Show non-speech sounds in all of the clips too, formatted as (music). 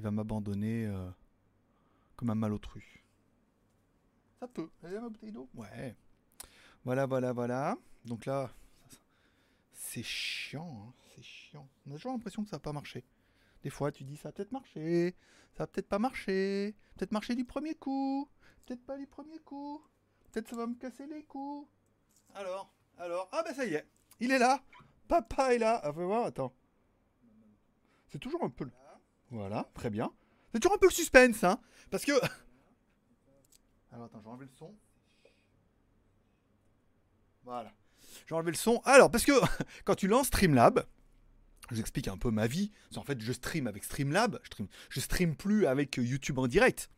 il va m'abandonner euh, comme un malotru. Ça peut. Allez, ma bouteille d'eau? Ouais. Voilà, voilà, voilà. Donc là, c'est chiant. hein, C'est chiant. On a toujours l'impression que ça va pas marcher. Des fois, tu dis ça va peut-être marcher. Ça va peut-être pas marcher. Peut-être marcher du premier coup. Peut-être pas du premier coup. Peut-être ça va me casser les coups. Alors, alors. Ah ben ça y est. Il est là. Papa est là. Ah, voir, attends. C'est toujours un peu. Voilà, très bien. C'est toujours un peu le suspense, hein. Parce que... (laughs) Alors attends, je vais enlever le son. Voilà. J'ai enlevé le son. Alors, parce que (laughs) quand tu lances Streamlab, je vous un peu ma vie. En fait, je stream avec Streamlab. Je stream, je stream plus avec YouTube en direct.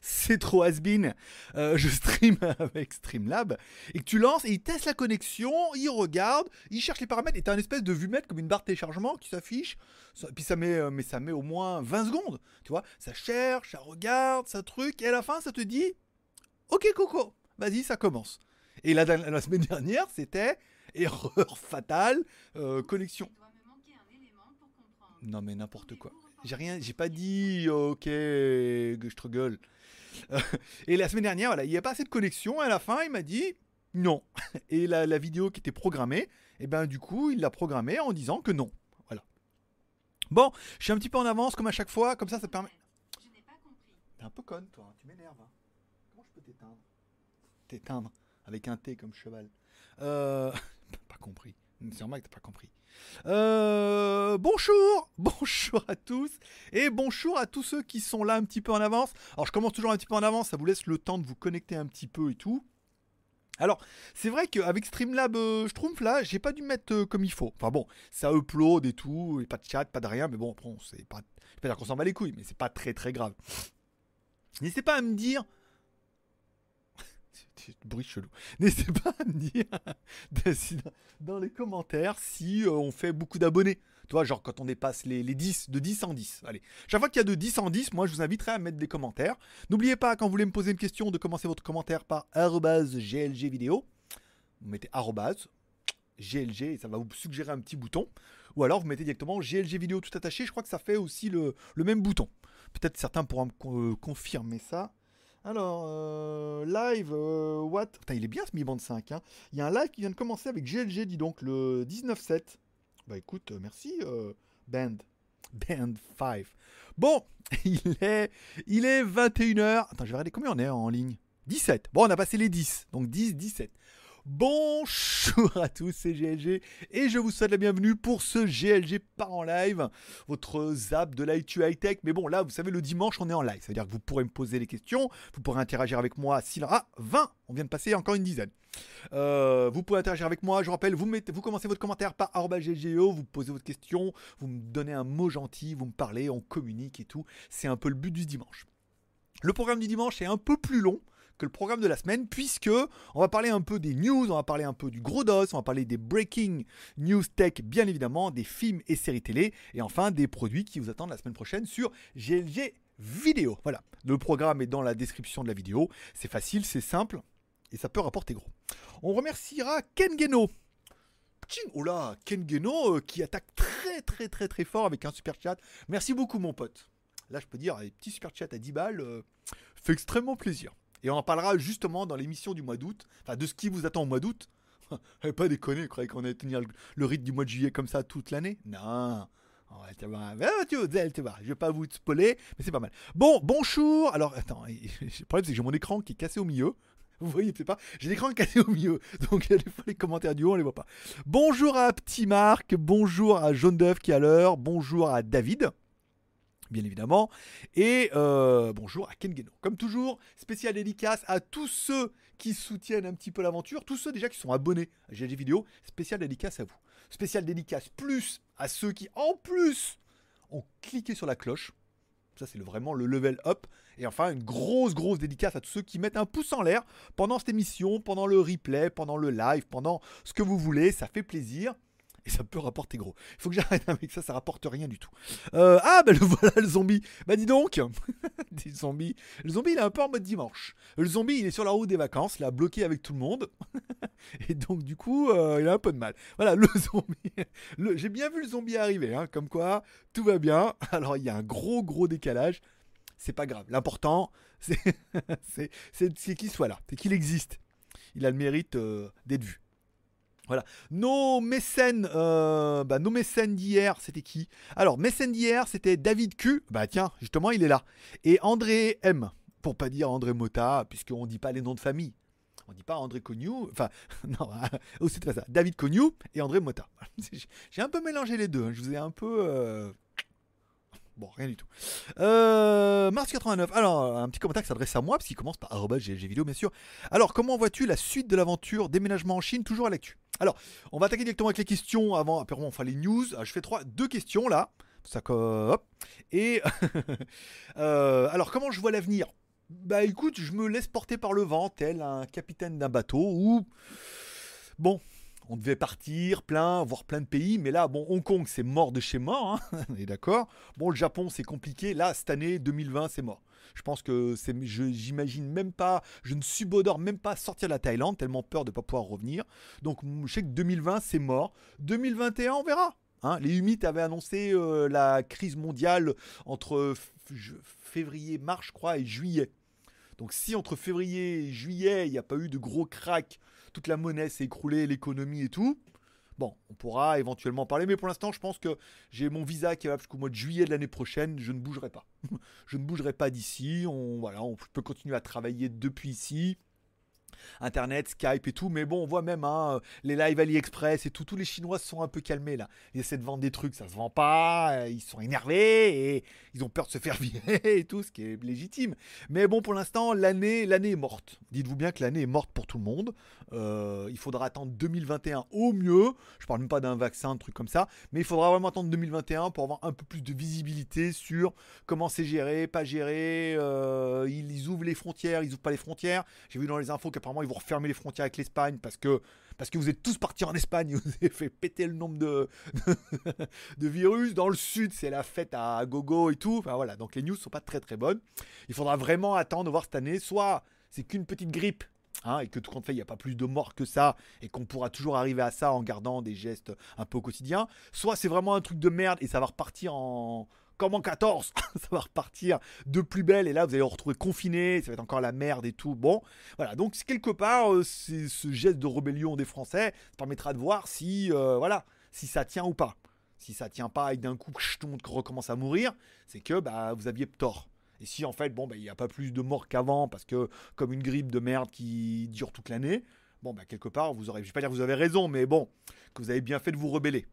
C'est trop has-been. Euh, je stream (laughs) avec Streamlab. Et que tu lances et il teste la connexion, il regarde, il cherche les paramètres. Et tu as une espèce de vue-mètre comme une barre de téléchargement qui s'affiche. Puis ça met, euh, mais ça met au moins 20 secondes. Tu vois, ça cherche, ça regarde, ça truc. Et à la fin, ça te dit Ok, Coco, vas-y, ça commence. Et la, la semaine (laughs) dernière, c'était erreur fatale, euh, connexion. Non, mais n'importe quoi. J'ai rien, j'ai pas dit ok, que je te gueule. (laughs) Et la semaine dernière, voilà, il n'y a pas assez de connexion. Et à la fin, il m'a dit non. (laughs) Et la, la vidéo qui était programmée, et ben du coup, il l'a programmée en disant que non. Voilà. Bon, je suis un petit peu en avance comme à chaque fois, comme ça, ça permet. Je n'ai pas compris. T'es un peu conne, toi. hein, Tu m'énerves. hein. Comment je peux t'éteindre? T'éteindre avec un T comme cheval. Euh... (laughs) pas compris. C'est normal que t'as pas compris. Euh, bonjour, (laughs) bonjour à tous et bonjour à tous ceux qui sont là un petit peu en avance. Alors je commence toujours un petit peu en avance, ça vous laisse le temps de vous connecter un petit peu et tout. Alors, c'est vrai qu'avec Streamlab euh, Schtroumpf, là, j'ai pas dû mettre euh, comme il faut. Enfin bon, ça upload et tout, et pas de chat, pas de rien, mais bon, après, on- c'est pas, je pas dire qu'on s'en bat les couilles, mais c'est pas très très grave. N'hésitez pas à me dire. Bruit chelou. (laughs) N'hésitez pas à me dire (laughs) dans- les commentaires si euh, on fait beaucoup d'abonnés. Tu vois, genre quand on dépasse les, les 10, de 10 en 10. Allez, chaque fois qu'il y a de 10 en 10, moi je vous inviterai à mettre des commentaires. N'oubliez pas, quand vous voulez me poser une question, de commencer votre commentaire par GLG vidéo. Vous mettez GLG et ça va vous suggérer un petit bouton. Ou alors vous mettez directement GLG vidéo tout attaché. Je crois que ça fait aussi le, le même bouton. Peut-être certains pourront me euh, confirmer ça. Alors, euh, live, euh, what? Putain, il est bien ce Mi Band 5. hein. Il y a un live qui vient de commencer avec GLG, dis donc, le 19-7. Bah écoute, euh, merci, euh, Band. Band 5. Bon, (laughs) il est, il est 21h. Attends, je vais regarder combien on est en ligne. 17. Bon, on a passé les 10. Donc 10, 17. Bonjour à tous, c'est GLG et je vous souhaite la bienvenue pour ce GLG par en live, votre zap de l'IT High Tech. Mais bon, là, vous savez, le dimanche, on est en live. Ça veut dire que vous pourrez me poser les questions, vous pourrez interagir avec moi. Si ah, 20, on vient de passer encore une dizaine. Euh, vous pouvez interagir avec moi. Je vous rappelle, vous, mettez, vous commencez votre commentaire par @ggo, vous posez votre question, vous me donnez un mot gentil, vous me parlez, on communique et tout. C'est un peu le but du dimanche. Le programme du dimanche est un peu plus long que le programme de la semaine puisque on va parler un peu des news, on va parler un peu du gros dos, on va parler des breaking news tech bien évidemment, des films et séries télé et enfin des produits qui vous attendent la semaine prochaine sur GLG vidéo. Voilà, le programme est dans la description de la vidéo, c'est facile, c'est simple et ça peut rapporter gros. On remerciera Ken Geno. Oh là, Ken Geno euh, qui attaque très très très très fort avec un super chat. Merci beaucoup mon pote. Là je peux dire, les petits super chats à 10 balles euh, fait extrêmement plaisir. Et on en parlera justement dans l'émission du mois d'août, enfin de ce qui vous attend au mois d'août. (laughs) Eh, pas déconner, vous croyez qu'on allait tenir le, rythme du mois de juillet comme ça toute l'année? Non. Ah, tu vas-. Je vais pas vous spoiler, mais c'est pas mal. Bon, bonjour. Alors, attends, (laughs) le problème c'est que j'ai mon écran qui est cassé au milieu. (laughs) Vous voyez peut-être pas J'ai l'écran cassé au milieu, donc des fois les commentaires du haut, on les voit pas. Bonjour à Petit Marc, bonjour à Jaune d'œuf qui est à l'heure, bonjour à David, bien évidemment, et euh, bonjour à Ken Geno. Comme toujours, spécial dédicace à tous ceux qui soutiennent un petit peu l'aventure, tous ceux déjà qui sont abonnés à GLG Vidéo, spécial dédicace à vous. Spécial dédicace plus à ceux qui, en plus, ont cliqué sur la cloche. Ça, c'est vraiment le level up. Et enfin, une grosse, grosse dédicace à tous ceux qui mettent un pouce en l'air pendant cette émission, pendant le replay, pendant le live, pendant ce que vous voulez. Ça fait plaisir. Et ça peut rapporter gros. Il faut que j'arrête (laughs) avec ça, ça rapporte rien du tout. Euh, ah, bah le (laughs) voilà le zombie. Bah dis donc, (laughs) Dis zombie. Le zombie, il est un peu en mode dimanche. Le zombie, il est sur la route des vacances, là, bloqué avec tout le monde. Et donc, du coup, euh, il a un peu de mal. Voilà, le zombie. J'ai bien vu le zombie arriver, hein, comme quoi tout va bien. Alors, il y a un gros, gros décalage. C'est pas grave. L'important, c'est qu'il soit là, c'est qu'il existe. Il a le mérite euh, d'être vu. Voilà. Nos mécènes, euh, bah, nos mécènes d'hier, c'était qui? Alors, mécène d'hier, c'était David Q. Bah tiens, justement, il est là. Et André M. Pour pas dire André Mota, puisqu'on dit pas les noms de famille. On dit pas André Cognou. Enfin, (laughs) non, c'est pas ça. David Cognou et André Mota. (laughs) J'ai un peu mélangé les deux. hein. Je vous ai un peu. euh, Bon, rien du tout. Euh, Mars 89. Alors, un petit commentaire qui s'adresse à moi, parce qu'il commence par vidéo, bien sûr. Alors, comment vois-tu la suite de l'aventure déménagement en Chine, toujours à l'actu? Alors, on va attaquer directement avec les questions avant. On fera les news. Ah, Je fais trois, deux questions là. Ça, hop. Et (laughs) euh, alors, comment je vois l'avenir? Bah, écoute, je me laisse porter par le vent, tel un capitaine d'un bateau. Ou bon, on devait partir plein, voir plein de pays, mais là, bon, Hong Kong, c'est mort de chez mort, hein, (laughs) on est d'accord. Bon, le Japon, c'est compliqué. Là, cette année, 2020, c'est mort. Je pense que c'est, j'imagine même pas, je ne subodore même pas sortir de la Thaïlande, tellement peur de ne pas pouvoir revenir. Donc, je sais que 2020, c'est mort. 2021, on verra. Hein, les humides avaient annoncé euh, la crise mondiale entre février, mars, je crois, et juillet. Donc, si entre février et juillet, il n'y a pas eu de gros crack, toute la monnaie s'est écroulée, l'économie et tout. Bon, on pourra éventuellement parler, mais pour l'instant, je pense que j'ai mon visa qui va jusqu'au mois de juillet de l'année prochaine. Je ne bougerai pas. (laughs) je ne bougerai pas d'ici. Voilà, on peut continuer à travailler depuis ici. Internet, Skype et tout, mais bon, on voit même hein, les live AliExpress et tout, tous les Chinois sont un peu calmés là. Ils essaient de vendre des trucs, ça se vend pas, euh, ils sont énervés et ils ont peur de se faire (laughs) virer et tout, ce qui est légitime. Mais bon, pour l'instant, l'année, l'année est morte. Dites-vous bien que l'année est morte pour tout le monde. Euh, il faudra attendre 2021 au mieux. Je parle même pas d'un vaccin, un truc comme ça, mais il faudra vraiment attendre 2021 pour avoir un peu plus de visibilité sur comment c'est géré, pas géré. euh, ils, ouvrent les frontières, ils ouvrent pas les frontières. J'ai vu dans les infos qu'apparemment ils vont refermer les frontières avec l'Espagne parce que parce que vous êtes tous partis en Espagne, (laughs) vous avez fait péter le nombre de, (laughs) de virus. Dans le sud, c'est la fête à gogo et tout. Enfin voilà, donc les news sont pas très très bonnes. Il faudra vraiment attendre voir cette année. Soit c'est qu'une petite grippe. Hein, et que tout compte fait, il n'y a pas plus de morts que ça, et qu'on pourra toujours arriver à ça en gardant des gestes un peu au quotidien. Soit c'est vraiment un truc de merde et ça va repartir en, comme en 14, (laughs) ça va repartir de plus belle et là vous allez vous retrouver confiné, ça va être encore la merde et tout. Bon, voilà, donc quelque part, euh, ce geste de rébellion des Français ça permettra de voir si, euh, voilà, si ça tient ou pas. Si ça tient pas et d'un coup tout recommence à mourir, c'est que bah, vous aviez tort. Et si en fait, bon, bah, il n'y a pas plus de morts qu'avant parce que comme une grippe de merde qui dure toute l'année, bon, bah, quelque part, vous aurez, je vais pas dire que vous avez raison, mais bon, que vous avez bien fait de vous rebeller.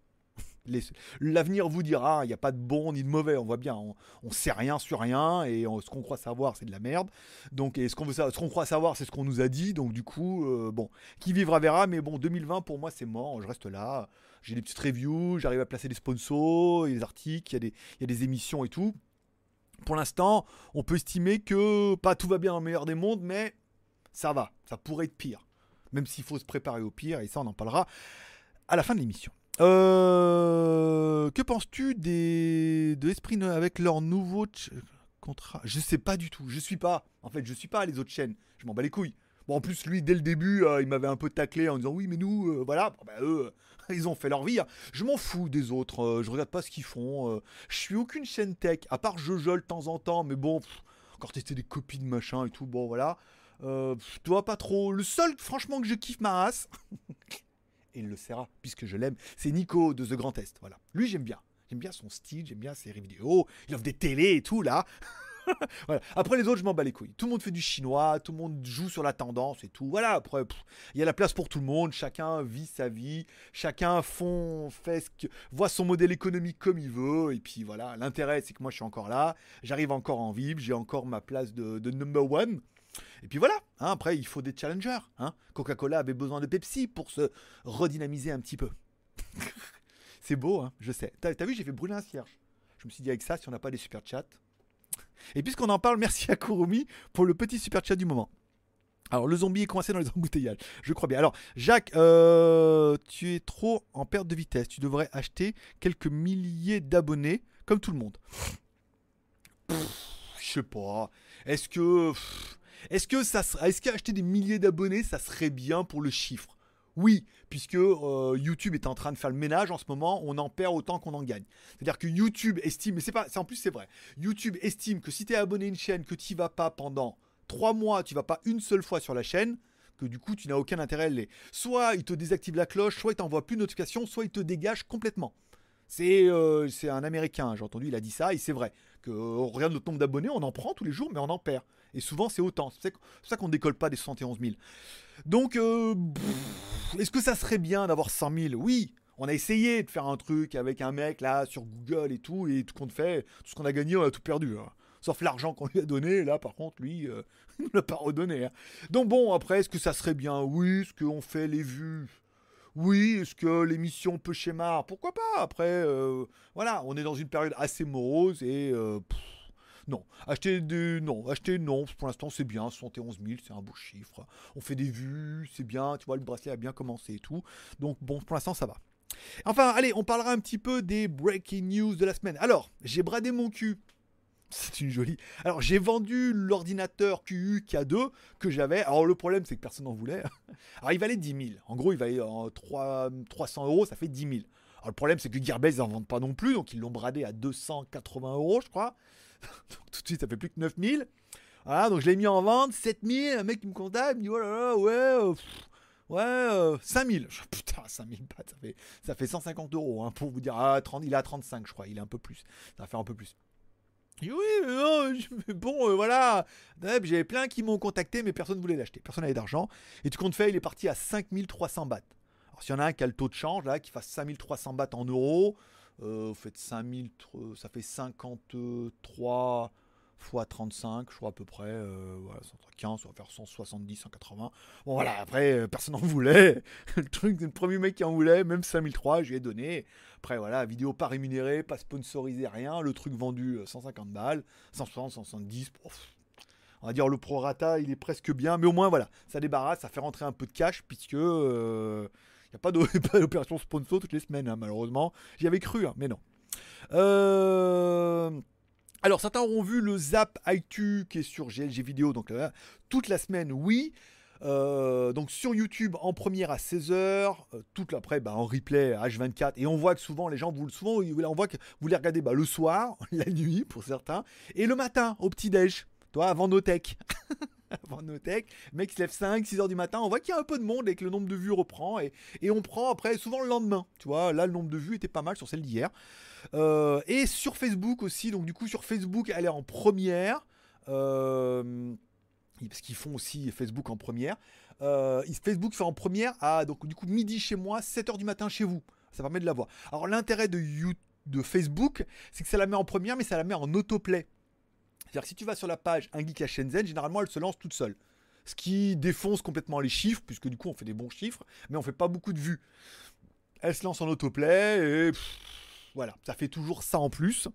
(laughs) L'avenir vous dira, il n'y a pas de bon ni de mauvais, on voit bien, on, on sait rien sur rien et ce qu'on croit savoir c'est de la merde. Donc et ce qu'on croit savoir c'est ce qu'on nous a dit, donc du coup euh, bon, qui vivra verra, mais bon 2020 pour moi c'est mort, je reste là, j'ai des petites reviews, j'arrive à placer des sponsors, a des articles, il y y a des émissions et tout. Pour l'instant, on peut estimer que pas tout va bien dans le meilleur des mondes, mais ça va, ça pourrait être pire. Même s'il faut se préparer au pire, et ça on en parlera à la fin de l'émission. Euh, que penses-tu des de Esprit avec leur nouveau contrat? Je sais pas du tout. Je suis pas. En fait, je suis pas les autres chaînes. Je m'en bats les couilles. Bon, en plus, lui, dès le début, euh, il m'avait un peu taclé en disant oui, mais nous, euh, voilà. Bah, eux, (laughs) ils ont fait leur vie. hein. Je m'en fous des autres. euh, je regarde pas ce qu'ils font. je suis aucune chaîne tech, à part Jojo de temps en temps. Mais bon, encore tester des copies de machin et tout. Bon, voilà. Pff, toi, pas trop. Le seul, franchement, que je kiffe ma race. et (laughs) il le sera, puisque je l'aime, c'est Nico de The Grand Est. Voilà. Lui, j'aime bien. J'aime bien son style, j'aime bien ses vidéos. Il offre des télés et tout, là. (laughs) (laughs) Après, les autres, je m'en bats les couilles. Tout le monde fait du chinois, tout le monde joue sur la tendance et tout. Voilà, après, il y a la place pour tout le monde. Chacun vit sa vie. Chacun fond, fait ce que, voit son modèle économique comme il veut. Et puis voilà, l'intérêt, c'est que moi, je suis encore là. J'arrive encore en vivre. J'ai encore ma place de, de number one. Et puis voilà, hein, après il faut des challengers. Hein. Coca-Cola avait besoin de Pepsi pour se redynamiser un petit peu. (laughs) c'est beau, hein, je sais. T'as vu, j'ai fait brûler un cierge. Je me suis dit avec ça, si on n'a pas des super chats. Et puisqu'on en parle, merci à Kurumi pour le petit super chat du moment. Alors, le zombie est coincé dans les (laughs) embouteillages. Je crois bien. Alors, Jacques, euh, tu es trop en perte de vitesse. Tu devrais acheter quelques milliers d'abonnés, comme tout le monde. Je sais pas. Est-ce que. Est-ce Est-ce qu'acheter des milliers d'abonnés, ça serait bien pour le chiffre? Oui, puisque euh, YouTube est en train de faire le ménage en ce moment, on en perd autant qu'on en gagne. C'est-à-dire que YouTube estime, mais c'est pas, en plus c'est vrai. YouTube estime que si tu es abonné à une chaîne, que tu vas pas pendant 3 mois, tu vas pas une seule fois sur la chaîne, que du coup tu n'as aucun intérêt à aller. Soit il te désactive la cloche, soit il t'envoie plus de notifications, soit il te dégage complètement. C'est euh, un américain, j'ai entendu, il a dit ça, et c'est vrai. Que, euh, on regarde notre nombre d'abonnés, on en prend tous les jours, mais on en perd. Et souvent c'est autant. C'est pour ça qu'on décolle pas des 71 000. Donc, euh, est-ce que ça serait bien d'avoir 100 000 Oui, on a essayé de faire un truc avec un mec là sur Google et tout, et tout qu'on fait, tout ce qu'on a gagné, on a tout perdu. hein. Sauf l'argent qu'on lui a donné, là par contre, lui, euh, (laughs) nous l'a pas redonné. hein. Donc bon, après, est-ce que ça serait bien? Oui, est-ce qu'on fait les vues? Oui, est-ce que l'émission peut schémar Pourquoi pas? Après, euh, voilà, on est dans une période assez morose et non, acheter des, non, acheter non. Pour l'instant, c'est bien, 71 000, c'est un beau chiffre. On fait des vues, c'est bien. Tu vois, le bracelet a bien commencé et tout. Donc bon, pour l'instant, ça va. Enfin, allez, on parlera un petit peu des breaking news de la semaine. Alors, j'ai bradé mon cul. (laughs) C'est une jolie. Alors, j'ai vendu l'ordinateur QU K2 que j'avais. Alors, le problème, c'est que personne n'en voulait. (laughs) Alors, il valait 10 000. En gros, il valait euh, 3 300 euros, ça fait 10 000. Alors, le problème, c'est que Gearbest, ils n'en vendent pas non plus. Donc, ils l'ont bradé à 280 euros, je crois. (laughs) Tout de suite, ça fait plus que 9 000. Voilà, donc je l'ai mis en vente, 7 000. Un mec qui me contacte, il me dit, oh là là, ouais, euh, ouais, euh, 5 000. Je, putain, 5 000 bahts, ça fait, ça fait 150 euros. hein, pour vous dire, ah, 30, il est à 35, je crois. Il est un peu plus. Ça faire un peu plus. Oui, mais bon, euh, voilà. J'avais plein qui m'ont contacté, mais personne ne voulait l'acheter. Personne n'avait d'argent. Et tu comptes fait, il est parti à 5300 bahts. Alors, s'il y en a un qui a le taux de change, là, qui fasse 5300 bahts en euros, vous faites 5000, tr- ça fait 53 fois 35, je crois à peu près. Euh, voilà, 115, ça va faire 170, 180. Bon, voilà, après, euh, personne n'en voulait. (laughs) le truc, le premier mec qui en voulait, même 5003, je lui ai donné. Après, voilà, vidéo pas rémunérée, pas sponsorisée, rien. Le truc vendu euh, 150 balles, 160, 170. Pof. On va dire le prorata, il est presque bien, mais au moins, voilà, ça débarrasse, ça fait rentrer un peu de cash, puisque. euh, n'y a pas d'o- (laughs) pas d'opération sponsor toutes les semaines, hein, malheureusement. J'y avais cru, hein, mais non. Euh, Alors, certains auront vu le Zap IQ qui est sur GLG Vidéo, donc là, toute la semaine, oui. Euh, donc sur YouTube en première à 16h, euh, toute l'après bah, en replay à H24. Et on voit que souvent les gens, vous, souvent on voit que vous les regardez bah, le soir, (laughs) la nuit pour certains, et le matin au petit-déj, toi avant nos tech. (laughs) mec se lève 5, 6 heures du matin, on voit qu'il y a un peu de monde et que le nombre de vues reprend. Et, on prend après souvent le lendemain. Tu vois, là le nombre de vues était pas mal sur celle d'hier. Euh, et sur Facebook aussi, donc du coup sur Facebook elle est en première. Euh, parce qu'ils font aussi Facebook en première. Euh, Facebook fait en première à donc du coup midi chez moi, 7h du matin chez vous. Ça permet de la voir. Alors l'intérêt de, de Facebook, c'est que ça la met en première, mais ça la met en autoplay. C'est-à-dire que si tu vas sur la page Un Geek à Shenzhen, généralement elle se lance toute seule. Ce qui défonce complètement les chiffres, puisque du coup on fait des bons chiffres, mais on fait pas beaucoup de vues. Elle se lance en autoplay et voilà, ça fait toujours ça en plus.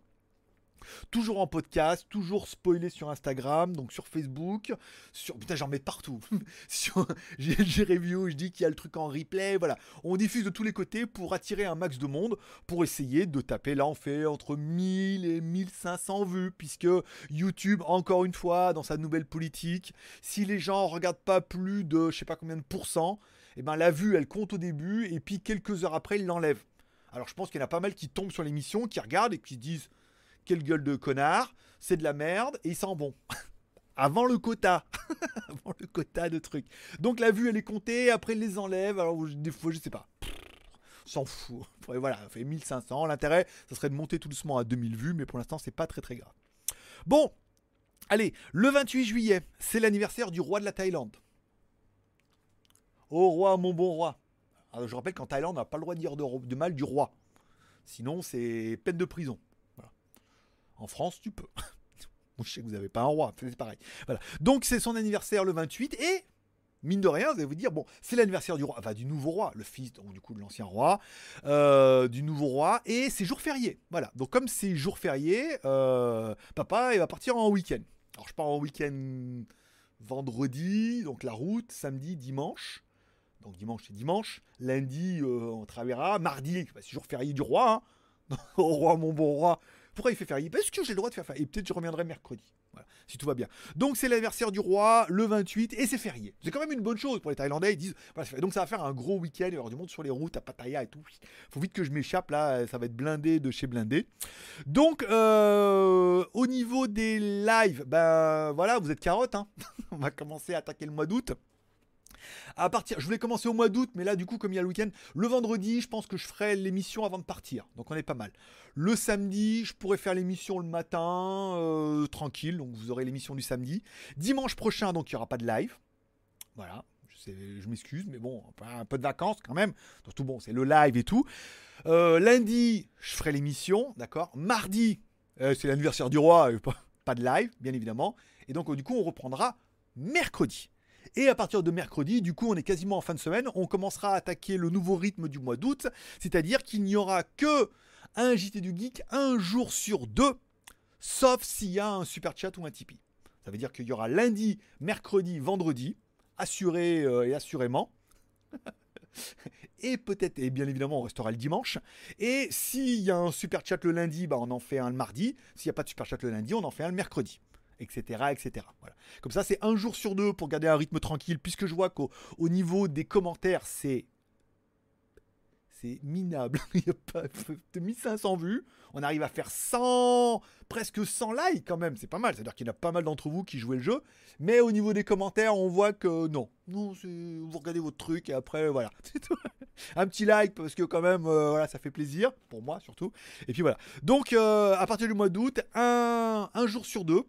Toujours en podcast, toujours spoilé sur Instagram, donc sur Facebook, sur putain j'en mets partout. (laughs) sur j'ai j'ai review, je dis qu'il y a le truc en replay, voilà. On diffuse de tous les côtés pour attirer un max de monde, pour essayer de taper. Là on fait entre 1000 et 1500 vues, puisque YouTube, encore une fois, dans sa nouvelle politique, si les gens regardent pas plus de je sais pas combien de pourcents, et ben la vue elle compte au début et puis quelques heures après ils l'enlèvent. Alors je pense qu'il y en a pas mal qui tombent sur l'émission, qui regardent et qui se disent quelle gueule de connard, c'est de la merde, et ils s'en vont. (laughs) Avant le quota. (laughs) Avant le quota de trucs. Donc la vue, elle est comptée, après les enlèvent, alors des fois, je sais pas. S'en fout. (laughs) Voilà, ça fait 1500. L'intérêt, ça serait de monter tout doucement à 2000 vues, mais pour l'instant, c'est pas très très grave. Bon, allez, le 28 juillet, c'est l'anniversaire du roi de la Thaïlande. Au roi, mon bon roi. Alors, je rappelle qu'en Thaïlande, on n'a pas le droit de dire de mal du roi. Sinon, c'est peine de prison. En France, tu peux. (laughs) Je sais que vous n'avez pas un roi, c'est pareil. Voilà. Donc c'est son anniversaire le 28 et mine de rien, vous allez vous dire bon, c'est l'anniversaire du roi, enfin du nouveau roi, le fils du coup de l'ancien roi, euh, du nouveau roi et c'est jour férié. Voilà. Donc comme c'est jour férié, euh, papa il va partir en week-end. Alors je pars en week-end vendredi, donc la route, samedi, dimanche. Donc dimanche, c'est dimanche. Lundi, euh, on travaillera. Mardi, c'est jour férié du roi. hein. (laughs) Au roi, mon bon roi. Pourquoi il fait férié Parce que j'ai le droit de faire férié. Et peut-être je reviendrai mercredi. Voilà, si tout va bien. Donc c'est l'anniversaire du roi, le 28, et c'est férié. C'est quand même une bonne chose pour les Thaïlandais. Ils disent, voilà, donc ça va faire un gros week-end. Il y avoir du monde sur les routes à Pattaya et tout. Faut vite que je m'échappe là. Ça va être blindé de chez blindé. Donc euh, au niveau des lives, ben voilà, vous êtes carotte. Hein. (laughs) On va commencer à attaquer le mois d'août. À partir, je voulais commencer au mois d'août, mais là, du coup, comme il y a le week-end, le vendredi, je pense que je ferai l'émission avant de partir. Donc, on est pas mal. Le samedi, je pourrais faire l'émission le matin, euh, tranquille. Donc, vous aurez l'émission du samedi. Dimanche prochain, donc, il n'y aura pas de live. Voilà. Je, m'excuse, mais bon, un peu de vacances quand même. Surtout, bon, c'est le live et tout. Euh, lundi, je ferai l'émission, d'accord. Mardi, euh, c'est l'anniversaire du roi, pas, (laughs) pas de live, bien évidemment. Et donc, du coup, on reprendra mercredi. Et à partir de mercredi, du coup, on est quasiment en fin de semaine, on commencera à attaquer le nouveau rythme du mois d'août, c'est-à-dire qu'il n'y aura que un JT du Geek un jour sur deux, sauf s'il y a un super chat ou un Tipeee. Ça veut dire qu'il y aura lundi, mercredi, vendredi, assuré euh, et assurément. (laughs) Et peut-être, et bien évidemment, on restera le dimanche. Et s'il y a un super chat le lundi, bah on en fait un le mardi. S'il n'y a pas de super chat le lundi, on en fait un le mercredi. Etc. etc. Voilà. Comme ça, c'est un jour sur deux pour garder un rythme tranquille, puisque je vois qu'au au niveau des commentaires, c'est. C'est minable. (laughs) Il y a pas de 1500 vues. On arrive à faire 100, presque 100 likes quand même. C'est pas mal. C'est-à-dire qu'il y en a pas mal d'entre vous qui jouaient le jeu. Mais au niveau des commentaires, on voit que non. Non, vous regardez votre truc et après, voilà. (laughs) Un petit like parce que quand même, euh, voilà, ça fait plaisir. Pour moi surtout. Et puis voilà. Donc, euh, à partir du mois d'août, un, un jour sur deux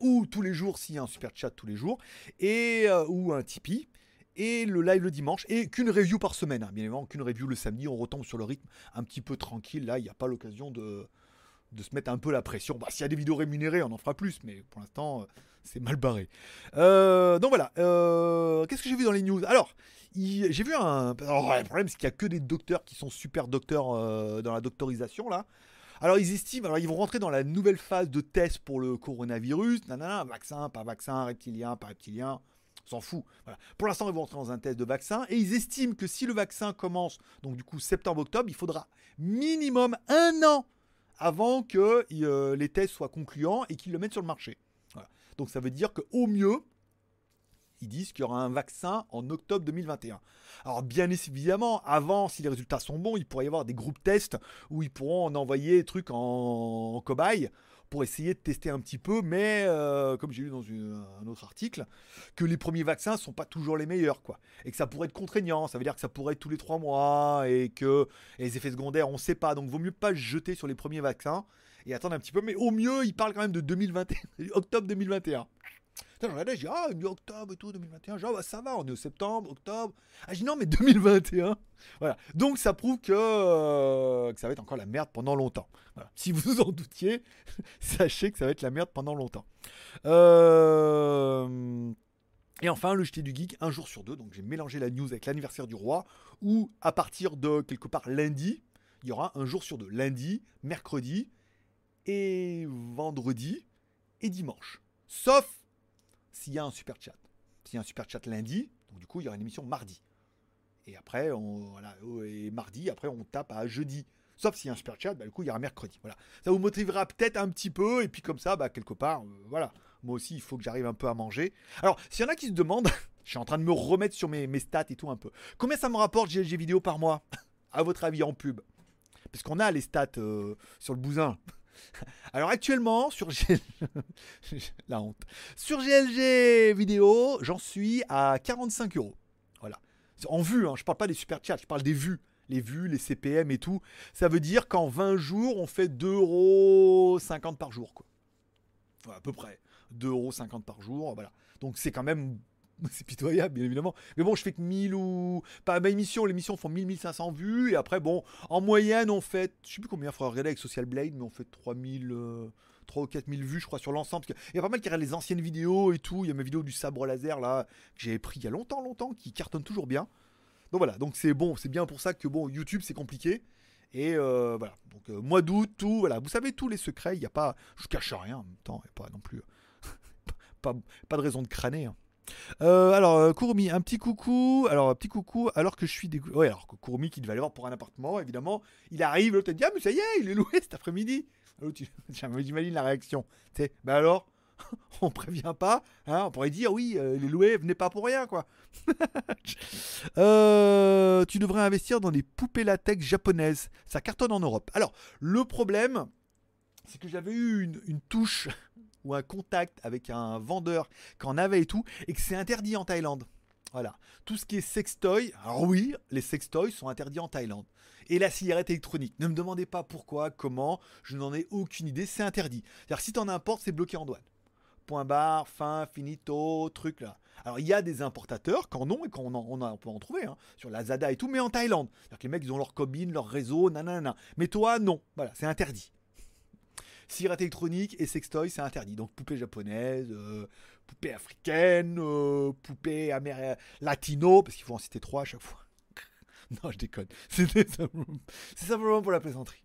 ou tous les jours s'il y a un super chat tous les jours, et euh, ou un Tipeee, et le live le dimanche, et qu'une review par semaine, hein. bien évidemment, qu'une review le samedi, on retombe sur le rythme un petit peu tranquille, là il n'y a pas l'occasion de, de se mettre un peu la pression. Bah, s'il y a des vidéos rémunérées, on en fera plus, mais pour l'instant, euh, c'est mal barré. Euh, donc voilà, qu'est-ce que j'ai vu dans les news? Alors, j'ai vu un... Alors, le problème, c'est qu'il n'y a que des docteurs qui sont super docteurs dans la doctorisation, là. Alors ils estiment, alors ils vont rentrer dans la nouvelle phase de test pour le coronavirus, nanana, vaccin, pas vaccin, reptilien, pas reptilien, s'en fout. Voilà. Pour l'instant, ils vont rentrer dans un test de vaccin et ils estiment que si le vaccin commence, donc du coup septembre-octobre, il faudra minimum un an avant que euh, les tests soient concluants et qu'ils le mettent sur le marché. Voilà. Donc ça veut dire qu'au mieux, ils disent qu'il y aura un vaccin en octobre 2021. Alors bien évidemment, avant, si les résultats sont bons, il pourrait y avoir des groupes tests où ils pourront en envoyer des trucs en, cobaye pour essayer de tester un petit peu, mais euh, comme j'ai lu dans un autre article, que les premiers vaccins sont pas toujours les meilleurs, quoi, et que ça pourrait être contraignant, ça veut dire que ça pourrait être tous les trois mois, et que les effets secondaires, on sait pas, donc vaut mieux pas se jeter sur les premiers vaccins et attendre un petit peu, mais au mieux, ils parlent quand même de 2021, (laughs) octobre 2021. J'ai dit, ah, dit octobre et tout, 2021. Genre, bah, ça va, on est au septembre, octobre. Ah, j'ai non, mais 2021. Voilà. Donc, ça prouve que, euh, que ça va être encore la merde pendant longtemps. Si vous vous en doutiez, (laughs) sachez que ça va être la merde pendant longtemps. Euh, Et enfin, le jeté du geek, un jour sur deux. Donc, j'ai mélangé la news avec l'anniversaire du roi, où à partir de quelque part lundi, il y aura un jour sur deux. Lundi, mercredi et vendredi et dimanche. Sauf s'il y a un super chat. S'il y a un super chat lundi, donc du coup, il y aura une émission mardi. Et après, on, voilà, oh, et mardi, après, on tape à jeudi. Sauf s'il y a un super chat, bah, du coup, il y aura mercredi. Voilà. Ça vous motivera peut-être un petit peu, et puis comme ça, bah, quelque part, euh, voilà. Moi aussi, il faut que j'arrive un peu à manger. Alors, s'il y en a qui se demandent, (laughs) je suis en train de me remettre sur mes, mes stats et tout un peu. Combien ça me rapporte GLG vidéo par mois? (laughs) À votre avis, en pub Parce qu'on a les stats euh, sur le bousin. (laughs) Alors actuellement, sur GLG... (laughs) la honte. Sur GLG vidéo, j'en suis à 45 euros. Voilà. En vue, hein, je parle pas des super chats, je parle des vues. Les vues, les CPM et tout. Ça veut dire qu'en 20 jours, on fait 2,50 euros par jour. Quoi. À peu près. 2,50 euros par jour. Voilà. Donc c'est quand même. (laughs) C'est pitoyable, bien évidemment. Mais bon, je fais que 1000 ou. Pas ma émission, l'émission font 1000, 1500 vues. Et après, bon, en moyenne, on fait. Je sais plus combien il faudra regarder avec Social Blade, mais on fait 3000. euh, 3 ou 4000 vues, je crois, sur l'ensemble. Qu'il y a pas mal qui regardent les anciennes vidéos et tout. Il y a mes vidéos du sabre laser, là, que j'avais pris il y a longtemps, longtemps, qui cartonnent toujours bien. Donc voilà, donc c'est bon, c'est bien pour ça que bon, YouTube, c'est compliqué. Et euh, voilà, donc euh, mois d'août, tout, voilà, vous savez tous les secrets, il n'y a pas, je cache rien en même temps, il pas non plus, (laughs) pas, pas de raison de crâner. hein. Euh, alors, euh, Kurumi, un petit coucou. Alors, un petit coucou, alors que je suis dégoûté. Ouais, alors que qui devait aller voir pour un appartement, évidemment, il arrive, l'autre dit Ah, mais ça y est, il est loué cet après-midi. (laughs) J'imagine la réaction. Tu sais, bah alors (laughs) on prévient pas, hein, on pourrait dire oui, euh, les loués venez pas pour rien quoi. (laughs) Euh, tu devrais investir dans des poupées latex japonaises, ça cartonne en Europe. Alors le problème, c'est que j'avais eu une, touche ou un contact avec un vendeur qui en avait et tout, et que c'est interdit en Thaïlande. Voilà, tout ce qui est sextoy, alors oui, les sextoys sont interdits en Thaïlande. Et la cigarette électronique, ne me demandez pas pourquoi, comment, je n'en ai aucune idée, c'est interdit. C'est-à-dire si t'en importes, c'est bloqué en douane point barre, fin, finito, truc là. Alors il y a des importateurs qui en ont et qu'on on, a- peut en trouver hein, sur Lazada et tout, mais en Thaïlande. C'est-à-dire que les mecs ils ont leur cobine, leur réseau, nanana. Mais toi non, voilà, c'est interdit. Cigarette électronique et sextoy, c'est interdit. Donc poupée japonaise, euh, poupée africaine, euh, poupée améri- latino, parce qu'il faut en citer trois à chaque fois. (laughs) non, je déconne. (laughs) C'est simplement pour la plaisanterie.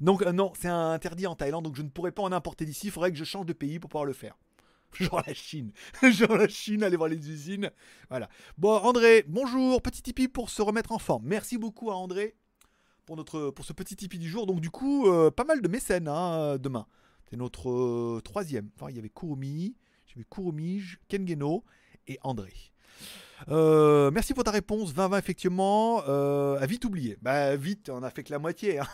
Donc euh, non, c'est interdit en Thaïlande, donc je ne pourrais pas en importer d'ici. Il faudrait que je change de pays pour pouvoir le faire. (laughs) Genre la Chine. Genre la Chine, aller voir les usines. Voilà. Bon, André, bonjour. Petit Tipeee pour se remettre en forme. Merci beaucoup à André pour, notre, pour ce petit Tipeee du jour. Donc du coup, euh, pas mal de mécènes hein, demain. C'est notre euh, troisième. Enfin, il y avait Kurumi, j'avais Kurumi, Kengeno et André. Euh, merci pour ta réponse. 20-20, effectivement. Euh, a vite oublié. Bah, vite, on a fait que la moitié. Hein.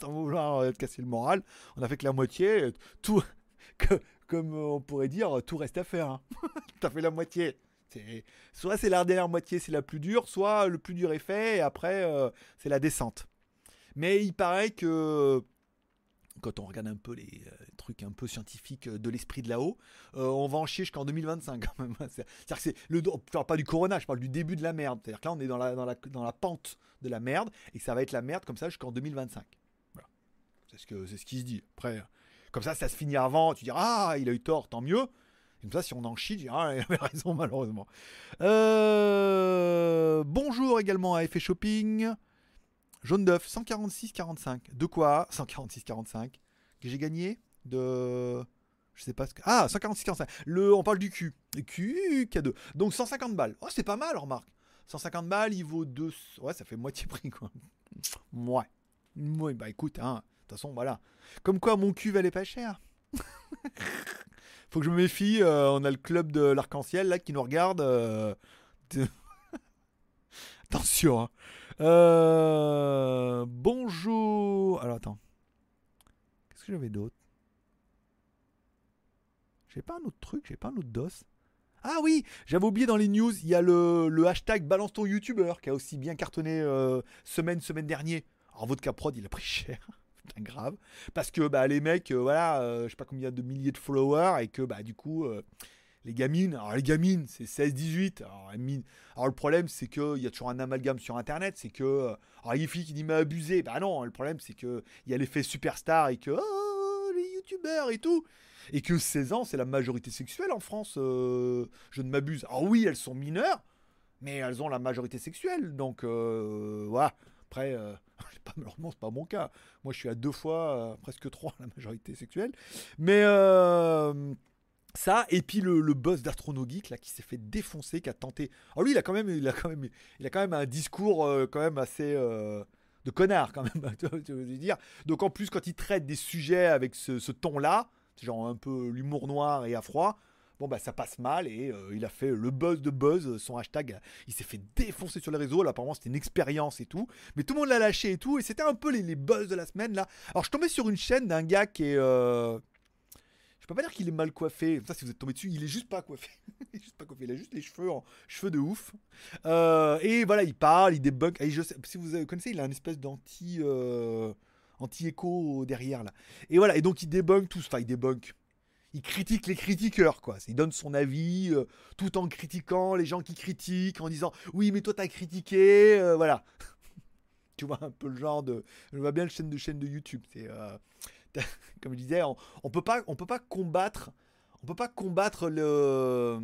Sans vouloir euh, te casser le moral. On a fait que la moitié. Tout, (laughs) que- comme on pourrait dire, tout reste à faire. Hein. (laughs) T'as fait la moitié. Soit c'est la dernière moitié, c'est la plus dure, soit le plus dur est fait et après euh, c'est la descente. Mais il paraît que quand on regarde un peu les euh, trucs un peu scientifiques euh, de l'esprit de là-haut, euh, on va en chier jusqu'en 2025 (laughs) quand même. C'est- C'est-à-dire que c'est le, je parle pas du corona, je parle du début de la merde. C'est-à-dire que là on est dans la, dans, la, dans la pente de la merde et ça va être la merde comme ça jusqu'en 2025. Voilà. C'est ce que c'est ce qui se dit. Après, comme ça, ça se finit avant. Tu diras ah il a eu tort, tant mieux. Comme ça, si on en chie, tu diras ah, il avait raison (laughs) malheureusement. Bonjour également à Effet Shopping. Jaune d'œuf, 146,45. De quoi? 146,45. Que j'ai gagné De. Je sais pas ce que. Ah, 146,45. Le... On parle du Q. Q, K2. Donc 150 balles. Oh, c'est pas mal, remarque. 150 balles, il vaut 2. Ouais, ça fait moitié prix, quoi. Ouais. Ouais, bah écoute, hein. De toute façon, voilà. Comme quoi, mon cul valait pas cher. (laughs) Faut que je me méfie. euh, on a le club de l'arc-en-ciel, là, qui nous regarde. euh, (laughs) Attention, hein. Euh, bonjour. Alors attends. Qu'est-ce que j'avais d'autre? J'ai pas un autre truc, j'ai pas un autre dos. Ah oui, j'avais oublié dans les news, il y a le, hashtag balance ton youtubeur qui a aussi bien cartonné euh, semaine semaine dernier. Alors votre caprod il a pris cher. (laughs) Putain grave. Parce que bah, les mecs, euh, voilà, euh, je sais pas combien de milliers de followers et que bah du coup les gamines, alors les gamines c'est 16-18. Alors. Alors, le problème c'est qu'il y a toujours un amalgame sur internet, c'est que alors il y a une fille qui dit mais abusé, bah non, le problème c'est que il y a l'effet superstar et que oh, les youtubeurs et tout. Et que 16 ans, c'est la majorité sexuelle en France, euh, je ne m'abuse. Alors oui, elles sont mineures, mais elles ont la majorité sexuelle, donc euh, voilà. Après, euh, (laughs) malheureusement, c'est pas mon cas. Moi, je suis à deux fois, presque trois, la majorité sexuelle. Mais ça, et puis le, le boss d'Astronogeek, là, qui s'est fait défoncer, qui a tenté. Alors lui, il a quand même, il a quand un discours euh, quand même assez. euh, de connard quand même, (laughs) tu veux dire. Donc en plus quand il traite des sujets avec ce, ton-là, genre un peu l'humour noir et à froid, bon bah ça passe mal et euh, il a fait le buzz de buzz, son hashtag, il s'est fait défoncer sur les réseaux, là apparemment c'était une expérience et tout, mais tout le monde l'a lâché et tout, et c'était un peu les, buzz de la semaine là. Alors je tombais sur une chaîne d'un gars qui est... peux pas dire qu'il est mal coiffé, ça si vous êtes tombé dessus, il est juste pas coiffé. (laughs) il est juste pas coiffé, il a juste les cheveux en cheveux de ouf. Euh, et voilà, il parle, il débunk. Et je sais, si vous connaissez, il a une espèce d'anti euh, anti-écho derrière là. Et voilà, et donc il débunk tout, enfin il débunk. Il critique les critiqueurs, quoi. Il donne son avis euh, tout en critiquant les gens qui critiquent, en disant oui, mais toi t'as critiqué, euh, voilà. (laughs) tu vois un peu le genre de, je vois bien le chaîne de chaîne de YouTube. C'est (laughs) comme je disais, on, on peut pas, on peut pas combattre, on peut pas combattre le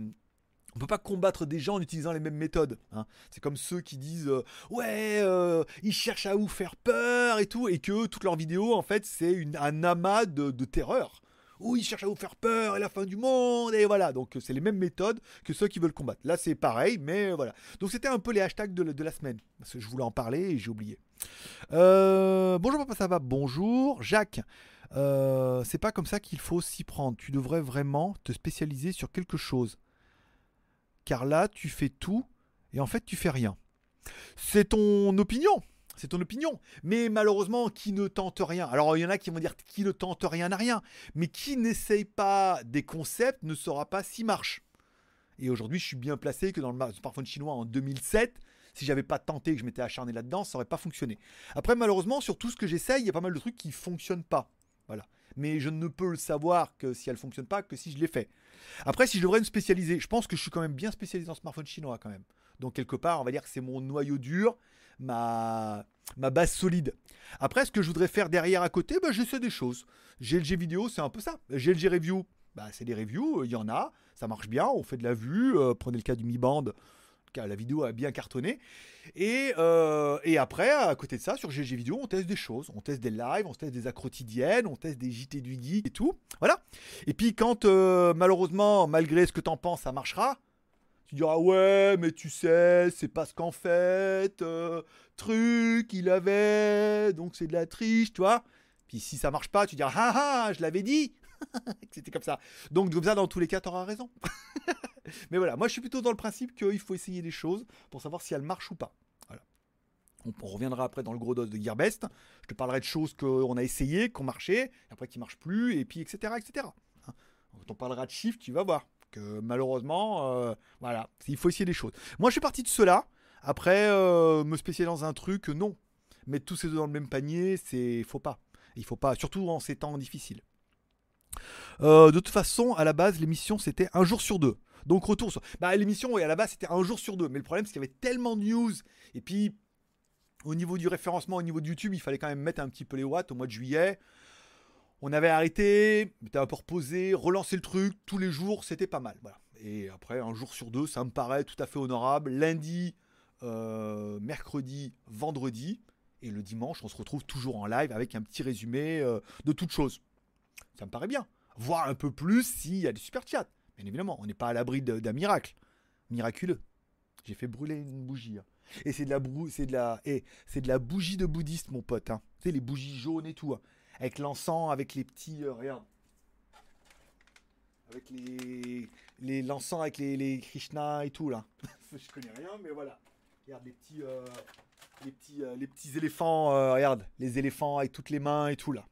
on peut pas combattre des gens en utilisant les mêmes méthodes. hein. C'est comme ceux qui disent euh, ouais, euh, ils cherchent à vous faire peur et tout, et que toutes leurs vidéos en fait c'est un amas de, terreur. où ils cherchent à vous faire peur et la fin du monde, et voilà. Donc c'est les mêmes méthodes que ceux qui veulent combattre. Là c'est pareil, mais voilà. Donc c'était un peu les hashtags de, la- de la semaine, parce que je voulais en parler et j'ai oublié. Euh, bonjour papa, ça va? Bonjour. Jacques, euh, c'est pas comme ça qu'il faut s'y prendre. Tu devrais vraiment te spécialiser sur quelque chose. Car là, tu fais tout et en fait, tu fais rien. C'est ton opinion. C'est ton opinion. Mais malheureusement, qui ne tente rien? Alors, il y en a qui vont dire qui ne tente rien n'a rien. Mais qui n'essaye pas des concepts ne saura pas s'ils marchent. Et aujourd'hui, je suis bien placé que dans le mar- smartphone chinois en 2007, si j'avais pas tenté et que je m'étais acharné là-dedans, ça aurait pas fonctionné. Après, malheureusement, sur tout ce que j'essaye, il y a pas mal de trucs qui fonctionnent pas. Voilà. Mais je ne peux le savoir que si elle fonctionne pas que si je l'ai fait. Après, si je devrais me spécialiser, je pense que je suis quand même bien spécialisé en smartphone chinois quand même. Donc quelque part, on va dire que c'est mon noyau dur, ma, base solide. Après, ce que je voudrais faire derrière à côté, bah, j'essaie des choses. GLG vidéo, c'est un peu ça. GLG review, bah, c'est des reviews, il y en a, ça marche bien, on fait de la vue. euh, prenez le cas du Mi Band, la vidéo a bien cartonné. Et, euh, et après, à côté de ça, sur GG Vidéo, on teste des choses. On teste des lives, on teste des quotidiennes, on teste des JT du geek et tout. Voilà. Et puis quand, euh, malheureusement, malgré ce que t'en penses, ça marchera, tu diras ouais, mais tu sais, c'est parce qu'en fait, euh, truc, il avait, donc c'est de la triche, tu vois. Puis si ça marche pas, tu diras ah ah, je l'avais dit. (laughs) C'était comme ça. Donc comme ça, dans tous les cas, t'auras raison. (laughs) mais voilà, moi je suis plutôt dans le principe qu'il faut essayer des choses pour savoir si elles marchent ou pas. Voilà. On, reviendra après dans le gros dos de Gearbest. Je te parlerai de choses qu'on a essayé, marché, et après qui marchent plus, et puis etc. etc. Quand on parlera de chiffres, tu vas voir que malheureusement, euh, voilà, il faut essayer des choses. Moi, je suis parti de cela. Après, euh, me spécialiser dans un truc, non. Mettre tous ces deux dans le même panier, c'est faut pas. Il faut pas, surtout en ces temps difficiles. Euh, de toute façon, à la base, l'émission c'était un jour sur deux. Donc retour sur. Bah, l'émission, à la base c'était un jour sur deux. Mais le problème, c'est qu'il y avait tellement de news. Et puis, au niveau du référencement, au niveau de YouTube, il fallait quand même mettre un petit peu les watts au mois de juillet. On avait arrêté, on était un peu reposé, relancer le truc tous les jours, c'était pas mal. Et après, un jour sur deux, ça me paraît tout à fait honorable. Lundi, euh, mercredi, vendredi. Et le dimanche, on se retrouve toujours en live avec un petit résumé euh, de toutes choses. Ça me paraît bien. Voir un peu plus s'il y a des super chats. Bien évidemment, on n'est pas à l'abri d'un miracle. Miraculeux. J'ai fait brûler une bougie. hein. Et c'est de la c'est de la, c'est de la bougie de bouddhiste, mon pote. Hein. Tu sais, les bougies jaunes et tout. hein. Avec l'encens, avec les petits, euh, regarde. Avec les, les l'encens avec les, Krishna et tout là. (laughs) Je connais rien, mais voilà. Regarde les petits, euh, les petits, euh, les petits éléphants. regarde, les éléphants avec toutes les mains et tout là.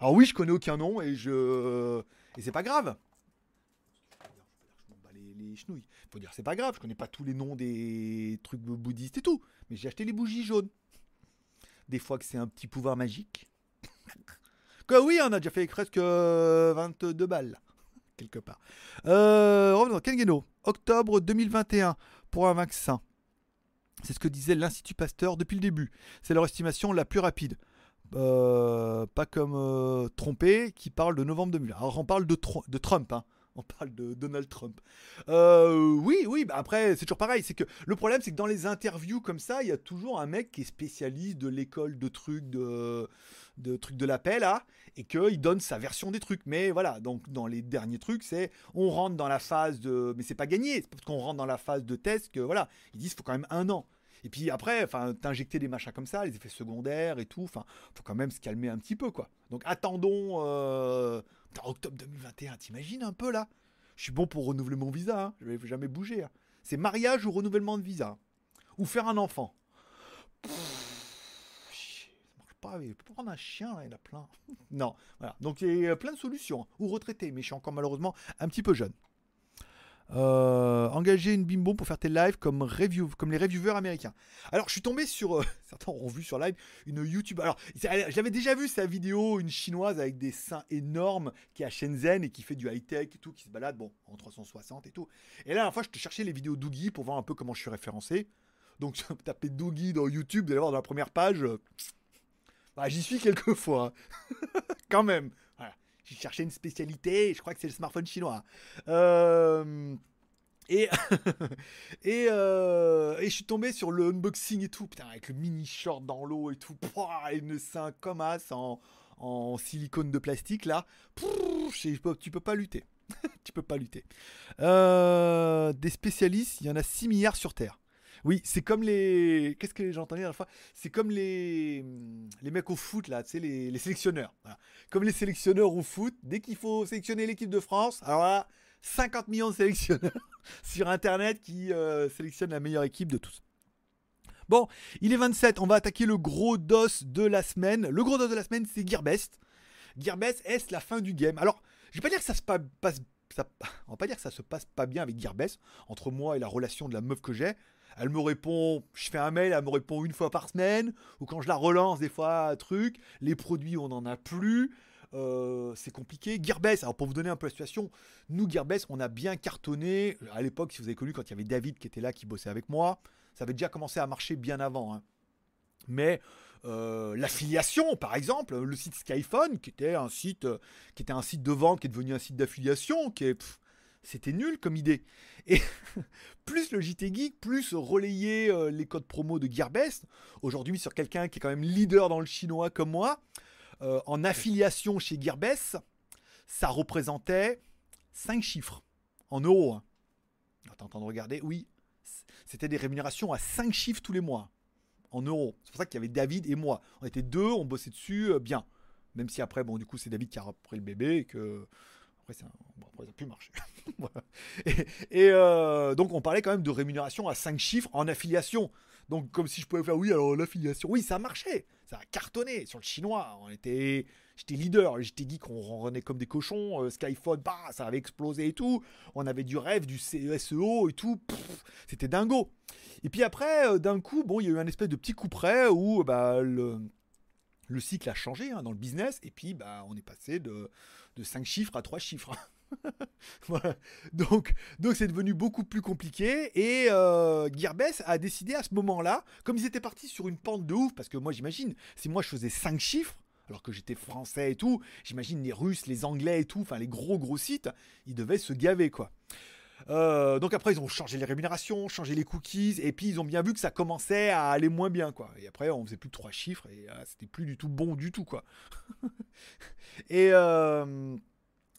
Alors oui, je connais aucun nom et je, et c'est pas grave. Les, les chenouilles. Faut dire c'est pas grave, je connais pas tous les noms des trucs bouddhistes et tout, mais j'ai acheté les bougies jaunes. Des fois que c'est un petit pouvoir magique. (laughs) que oui, on a déjà fait presque euh, 22 balles là, (laughs) quelque part. Euh, revenons, Kengeno, octobre 2021 pour un vaccin. C'est ce que disait l'Institut Pasteur depuis le début. C'est leur estimation la plus rapide. Euh, pas comme euh, Trompé qui parle de novembre 2000. Alors on parle de, Trump, hein. on parle de Donald Trump. Euh, oui, oui, bah après c'est toujours pareil. C'est que le problème c'est que dans les interviews comme ça, il y a toujours un mec qui est spécialiste de l'école de trucs de, trucs de la paix et qu'il donne sa version des trucs. Mais voilà, donc dans les derniers trucs, c'est on rentre dans la phase de, mais c'est pas gagné, c'est parce qu'on rentre dans la phase de test que voilà, ils disent faut quand même un an. Et puis après, enfin, t'injecter des machins comme ça, les effets secondaires et tout, enfin, faut quand même se calmer un petit peu, quoi. Donc attendons euh, octobre 2021, t'imagines un peu là? Je suis bon pour renouveler mon visa, hein. je vais jamais bouger. hein. C'est mariage ou renouvellement de visa? Ou faire un enfant? Pff, ça marche pas, il peut prendre un chien, il y en a plein. (laughs) non, voilà. Donc il y a plein de solutions. Ou retraité, mais je suis encore malheureusement un petit peu jeune. Euh, engager une bimbo pour faire tes lives comme, review, comme les reviewers américains. Alors, je suis tombé sur. euh, (laughs) certains auront vu sur live une YouTube. Alors, j'avais déjà vu sa vidéo, une chinoise avec des seins énormes qui est à Shenzhen et qui fait du high-tech et tout, qui se balade, bon, en 360 et tout. Et là, la dernière fois, je te cherchais les vidéos d'Oogie pour voir un peu comment je suis référencé. Donc, (laughs) taper Doogie dans YouTube, vous allez voir dans la première page. euh, bah, j'y suis quelques fois. hein. (laughs) Quand même. J'ai cherché une spécialité, je crois que c'est le smartphone chinois. Euh, et, (laughs) et, euh, et je suis tombé sur le unboxing et tout, putain, avec le mini short dans l'eau et tout, et une sein comme as en, en silicone de plastique là, tu peux pas lutter. (laughs) tu peux pas lutter. Euh, des spécialistes, il y en a 6 milliards sur Terre. Oui, c'est comme les. Qu'est-ce que j'ai entendu la dernière fois? C'est comme les... les mecs au foot, là, tu sais, les, les sélectionneurs. Comme les sélectionneurs au foot, dès qu'il faut sélectionner l'équipe de France, alors là, 50 millions de sélectionneurs (laughs) sur Internet qui euh, sélectionnent la meilleure équipe de tous. Bon, il est 27, on va attaquer le gros dos de la semaine. Le gros dos de la semaine, c'est Gearbest. Gearbest, est-ce la fin du game? Alors, je vais pas dire que ça se pa- passe... On pas dire que ça se passe pas bien avec Gearbest, entre moi et la relation de la meuf que j'ai. Elle me répond, je fais un mail, elle me répond une fois par semaine, ou quand je la relance, des fois, truc. Les produits, on n'en a plus. Euh, c'est compliqué. Gearbest, alors pour vous donner un peu la situation, nous, Gearbest, on a bien cartonné. À l'époque, si vous avez connu, quand il y avait David qui était là, qui bossait avec moi, ça avait déjà commencé à marcher bien avant. hein. Mais euh, l'affiliation, par exemple, le site Skyphone, qui était un site, euh, qui était un site de vente, qui est devenu un site d'affiliation, qui est, c'était nul comme idée. Et (laughs) plus le JT Geek, plus relayer euh, les codes promo de Gearbest. Aujourd'hui, sur quelqu'un qui est quand même leader dans le chinois comme moi, euh, en affiliation chez Gearbest, ça représentait 5 chiffres en euros. Hein. Attends, en train de regarder. Oui, c'était des rémunérations à 5 chiffres tous les mois en euros. C'est pour ça qu'il y avait David et moi. On était deux, on bossait dessus euh, bien. Même si après, bon, du coup, c'est David qui a repris le bébé et que. Après, ça, a pu marcher. (laughs) Voilà. Et, euh, donc, on parlait quand même de rémunération à 5 chiffres en affiliation. Donc, comme si je pouvais faire, oui, alors l'affiliation. Oui, ça marchait. Ça a cartonné sur le chinois. On était. J'étais leader, j'étais geek, on revenait comme des cochons. euh, Skyphone, bah, ça avait explosé et tout. On avait du rêve, du SEO et tout. C'était dingo. Et puis après, euh, d'un coup, bon, il y a eu un espèce de petit coup près où bah, le, le cycle a changé hein, dans le business. Et puis, bah, on est passé de, de 5 chiffres à 3 chiffres. (laughs) Donc, donc c'est devenu beaucoup plus compliqué. Et euh, Gearbest a décidé à ce moment-là, comme ils étaient partis sur une pente de ouf, parce que moi, j'imagine, si moi je faisais 5 chiffres, alors que j'étais français et tout, j'imagine les Russes, les Anglais et tout, enfin les gros gros sites, ils devaient se gaver quoi. Euh, donc après ils ont changé les rémunérations, changé les cookies, et puis ils ont bien vu que ça commençait à aller moins bien quoi. Et après on faisait plus de trois chiffres et euh, c'était plus du tout bon du tout quoi. (laughs) et euh,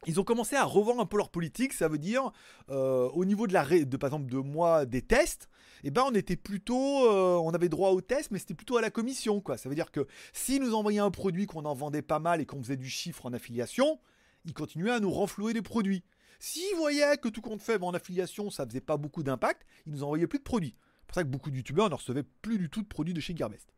ils ont commencé à revoir un peu leur politique, ça veut dire au niveau de la ré- de par exemple de moi des tests, et ben on était plutôt on avait droit aux tests mais c'était plutôt à la commission quoi. Ça veut dire que si nous envoyait un produit qu'on en vendait pas mal et qu'on faisait du chiffre en affiliation, ils continuaient à nous renflouer des produits. S'ils voyaient que tout compte fait en affiliation, ça faisait pas beaucoup d'impact, ils nous envoyaient plus de produits. C'est pour ça que beaucoup de youtubeurs ne recevaient plus du tout de produits de chez Gearbest.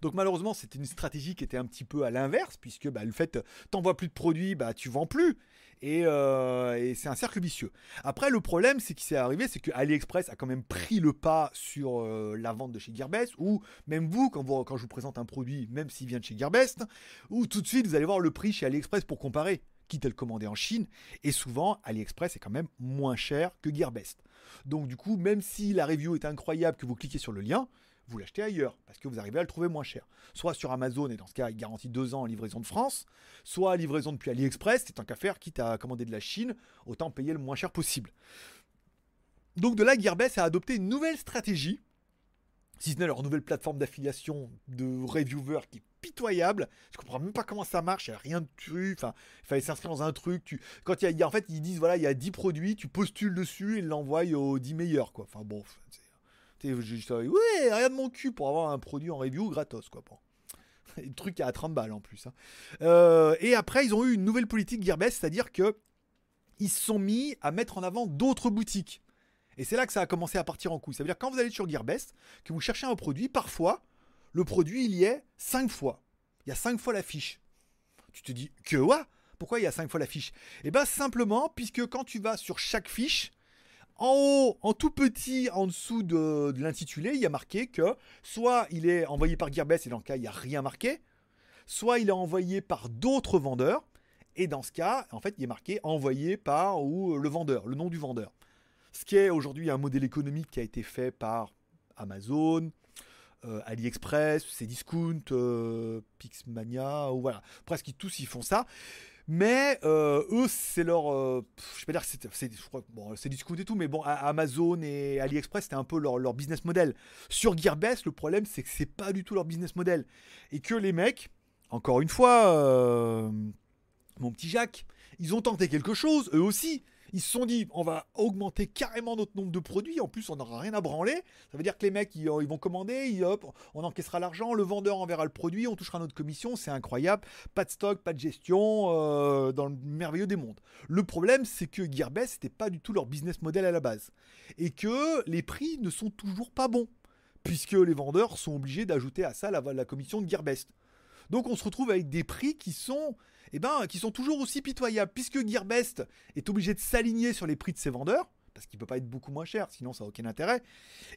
Donc malheureusement, c'était une stratégie qui était un petit peu à l'inverse, puisque bah, le fait, t'envoies plus de produits, bah, tu vends plus. Et, euh, c'est un cercle vicieux. Après, le problème, c'est qui s'est arrivé, c'est que AliExpress a quand même pris le pas sur euh, la vente de chez Gearbest, ou même vous quand, vous, quand je vous présente un produit, même s'il vient de chez Gearbest, ou tout de suite, vous allez voir le prix chez AliExpress pour comparer, quitte à le commander en Chine. Et souvent, AliExpress est quand même moins cher que Gearbest. Donc du coup, même si la review est incroyable, que vous cliquez sur le lien, vous l'achetez ailleurs, parce que vous arrivez à le trouver moins cher. Soit sur Amazon, et dans ce cas, il garantit 2 ans en livraison de France, soit livraison depuis AliExpress, c'est tant qu'à faire, quitte à commander de la Chine, autant payer le moins cher possible. Donc de là, Gearbest a adopté une nouvelle stratégie, si ce n'est leur nouvelle plateforme d'affiliation de reviewers qui Je comprends même pas comment ça marche, il n'y a rien de truc, enfin, il fallait s'inscrire dans un truc. Quand il y, a, en fait, ils disent, voilà, il y a 10 produits, tu postules dessus et ils l'envoient aux 10 meilleurs, quoi. Enfin bon, sais, juste, ouais, regarde mon cul pour avoir un produit en review gratos, quoi. Bon. (laughs) Le truc à 30 balles en plus. hein. Euh, et après, ils ont eu une nouvelle politique Gearbest, c'est-à-dire que ils se sont mis à mettre en avant d'autres boutiques. Et c'est là que ça a commencé à partir en couille. Ça veut dire quand vous allez sur Gearbest, que vous cherchez un produit, parfois, le produit, il y est 5 fois. Il y a 5 fois la fiche. Tu te dis, que quoi Pourquoi il y a 5 fois la fiche Eh bien, simplement, puisque quand tu vas sur chaque fiche, en haut, en tout petit, en dessous de, de l'intitulé, il y a marqué que soit il est envoyé par Gearbest, et dans le cas, il n'y a rien marqué, soit il est envoyé par d'autres vendeurs, et dans ce cas, en fait, il est marqué envoyé par ou le vendeur, le nom du vendeur. Ce qui est aujourd'hui un modèle économique qui a été fait par Amazon, euh, AliExpress, Cdiscount, euh, Pixmania, ou voilà, presque tous ils font ça. Mais euh, eux, c'est leur. euh, je vais pas dire c'est. c'est- Bon, c'est Discount et tout, mais bon, Amazon et AliExpress, c'était un peu leur, business model. Sur Gearbest, le problème, c'est que c'est pas du tout leur business model. Et que les mecs, encore une fois, mon petit Jacques, ils ont tenté quelque chose, eux aussi. Ils se sont dit, on va augmenter carrément notre nombre de produits. En plus, on n'aura rien à branler. Ça veut dire que les mecs, ils, vont commander, hop, on encaissera l'argent, le vendeur enverra le produit, on touchera notre commission. C'est incroyable. Pas de stock, pas de gestion, euh, dans le merveilleux des mondes. Le problème, c'est que Gearbest, c'était pas du tout leur business model à la base. Et que les prix ne sont toujours pas bons. Puisque les vendeurs sont obligés d'ajouter à ça la commission de Gearbest. Donc on se retrouve avec des prix qui sont, eh ben, qui sont toujours aussi pitoyables, puisque Gearbest est obligé de s'aligner sur les prix de ses vendeurs, parce qu'il peut pas être beaucoup moins cher, sinon ça n'a aucun intérêt.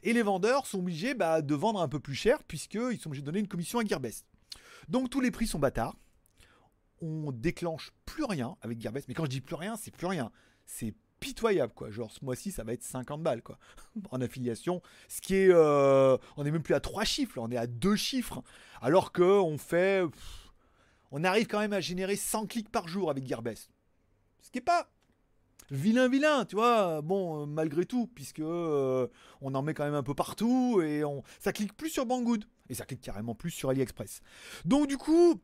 Et les vendeurs sont obligés bah, de vendre un peu plus cher, puisqu'ils sont obligés de donner une commission à Gearbest. Donc tous les prix sont bâtards. On déclenche plus rien avec Gearbest, mais quand je dis plus rien, c'est plus rien. C'est pitoyable quoi. Genre ce mois-ci ça va être 50 balles quoi (laughs) en affiliation. Ce qui est, euh, on est même plus à trois chiffres, on est à deux chiffres. Alors que on fait, on arrive quand même à générer 100 clics par jour avec Gearbest. Ce qui est pas vilain vilain, tu vois. Bon euh, malgré tout puisque euh, on en met quand même un peu partout et on, ça clique plus sur Banggood et ça clique carrément plus sur AliExpress. Donc du coup.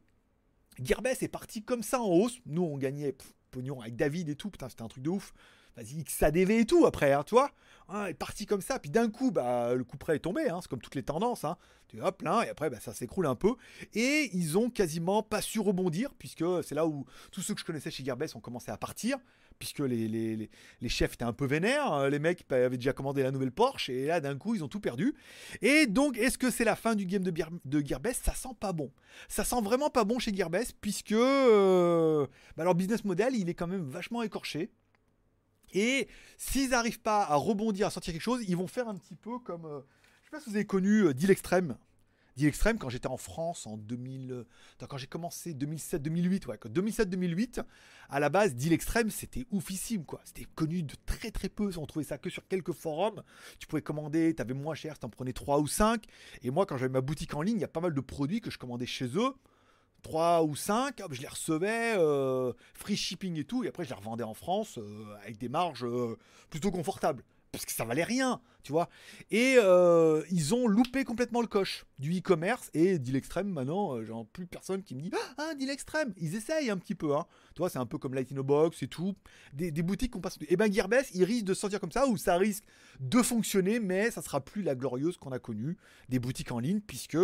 Gearbest est parti comme ça en hausse. Nous, on gagnait pognon avec David et tout. Putain, c'était un truc de ouf vas-y, XADV et tout après, hein, tu vois. Hein, est parti comme ça, puis d'un coup, bah, le coup près est tombé, hein, c'est comme toutes les tendances. Hein. Tu hop là, et après, bah, ça s'écroule un peu. Et ils ont quasiment pas su rebondir, puisque c'est là où tous ceux que je connaissais chez Gearbest ont commencé à partir, puisque les, chefs étaient un peu vénères, hein. les mecs avaient déjà commandé la nouvelle Porsche, et là, d'un coup, ils ont tout perdu. Et donc, est-ce que c'est la fin du game de Gearbest? Ça sent pas bon. Ça sent vraiment pas bon chez Gearbest, puisque euh, bah, leur business model, il est quand même vachement écorché. Et s'ils n'arrivent pas à rebondir, à sortir quelque chose, ils vont faire un petit peu comme. euh, je sais pas si vous avez connu euh, Deal Extreme. Deal Extreme, quand j'étais en France en 2000. euh, quand j'ai commencé 2007-2008, ouais, 2007-2008, à la base, Deal Extreme, c'était oufissime, quoi. C'était connu de très très peu. On trouvait ça que sur quelques forums. Tu pouvais commander, tu avais moins cher, tu en prenais 3 ou 5. Et moi, quand j'avais ma boutique en ligne, il y a pas mal de produits que je commandais chez eux. 3 ou 5, hop, je les recevais, euh, free shipping et tout, et après je les revendais en France euh, avec des marges euh, plutôt confortables. Parce que ça valait rien, tu vois. Et ils ont loupé complètement le coche du e-commerce et Deal Extreme maintenant, j'ai plus personne qui me dit Ah, Deal Extreme Ils essayent un petit peu, hein. Tu vois, c'est un peu comme Light in a Box et tout. Des, boutiques qu'on passe. Et ben Gearbest, il risque de se sentir comme ça, ou ça risque de fonctionner, mais ça sera plus la glorieuse qu'on a connue des boutiques en ligne, puisque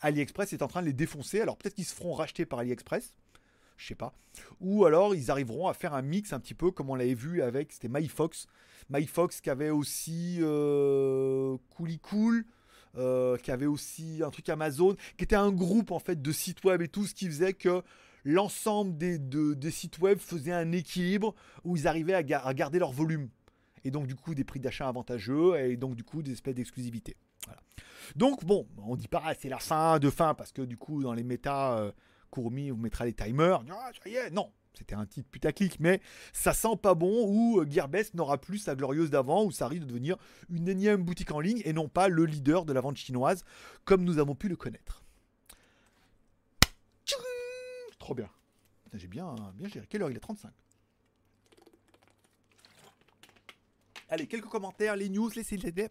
AliExpress est en train de les défoncer. Alors peut-être qu'ils se feront racheter par AliExpress, je sais pas. Ou alors ils arriveront à faire un mix un petit peu comme on l'avait vu avec, c'était MyFox. MyFox qui avait aussi euh, Coolly Cool, euh, qui avait aussi un truc Amazon, qui était un groupe en fait de sites web et tout, ce qui faisait que l'ensemble des, de- des sites web faisait un équilibre où ils arrivaient à, à garder leur volume. Et donc du coup des prix d'achat avantageux et donc du coup des espèces d'exclusivité. Donc bon, on dit pas ah, c'est la fin de fin parce que du coup dans les méta euh, vous mettra les timers. Ah, non, c'était un titre putaclic, mais ça sent pas bon où euh, Gearbest n'aura plus sa glorieuse d'avant, où ça risque de devenir une énième boutique en ligne et non pas le leader de la vente chinoise comme nous avons pu le connaître. Trop bien. J'ai bien, bien géré. Quelle heure il est 35 Allez, quelques commentaires, les news, les CLD.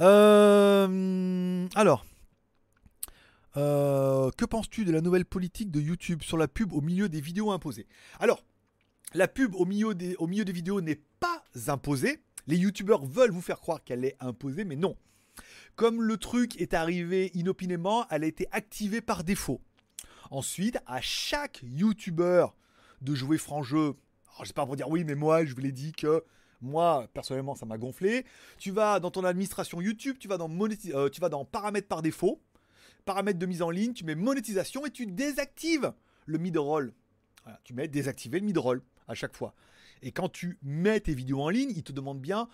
Euh, alors, euh, que penses-tu de la nouvelle politique de YouTube sur la pub au milieu des vidéos imposées? Alors, la pub au milieu des, vidéos n'est pas imposée. Les youtubeurs veulent vous faire croire qu'elle est imposée, mais non. Comme le truc est arrivé inopinément, elle a été activée par défaut. Ensuite, à chaque youtubeur de jouer franc jeu, alors j'espère pour dire oui, mais moi je vous l'ai dit que moi personnellement ça m'a gonflé. Tu vas dans ton administration YouTube, tu vas dans, monéti- euh, tu vas dans paramètres par défaut, paramètres de mise en ligne, tu mets monétisation et tu désactives le mid-roll. Tu mets désactiver le mid-roll à chaque fois. Et quand tu mets tes vidéos en ligne, il te demande bien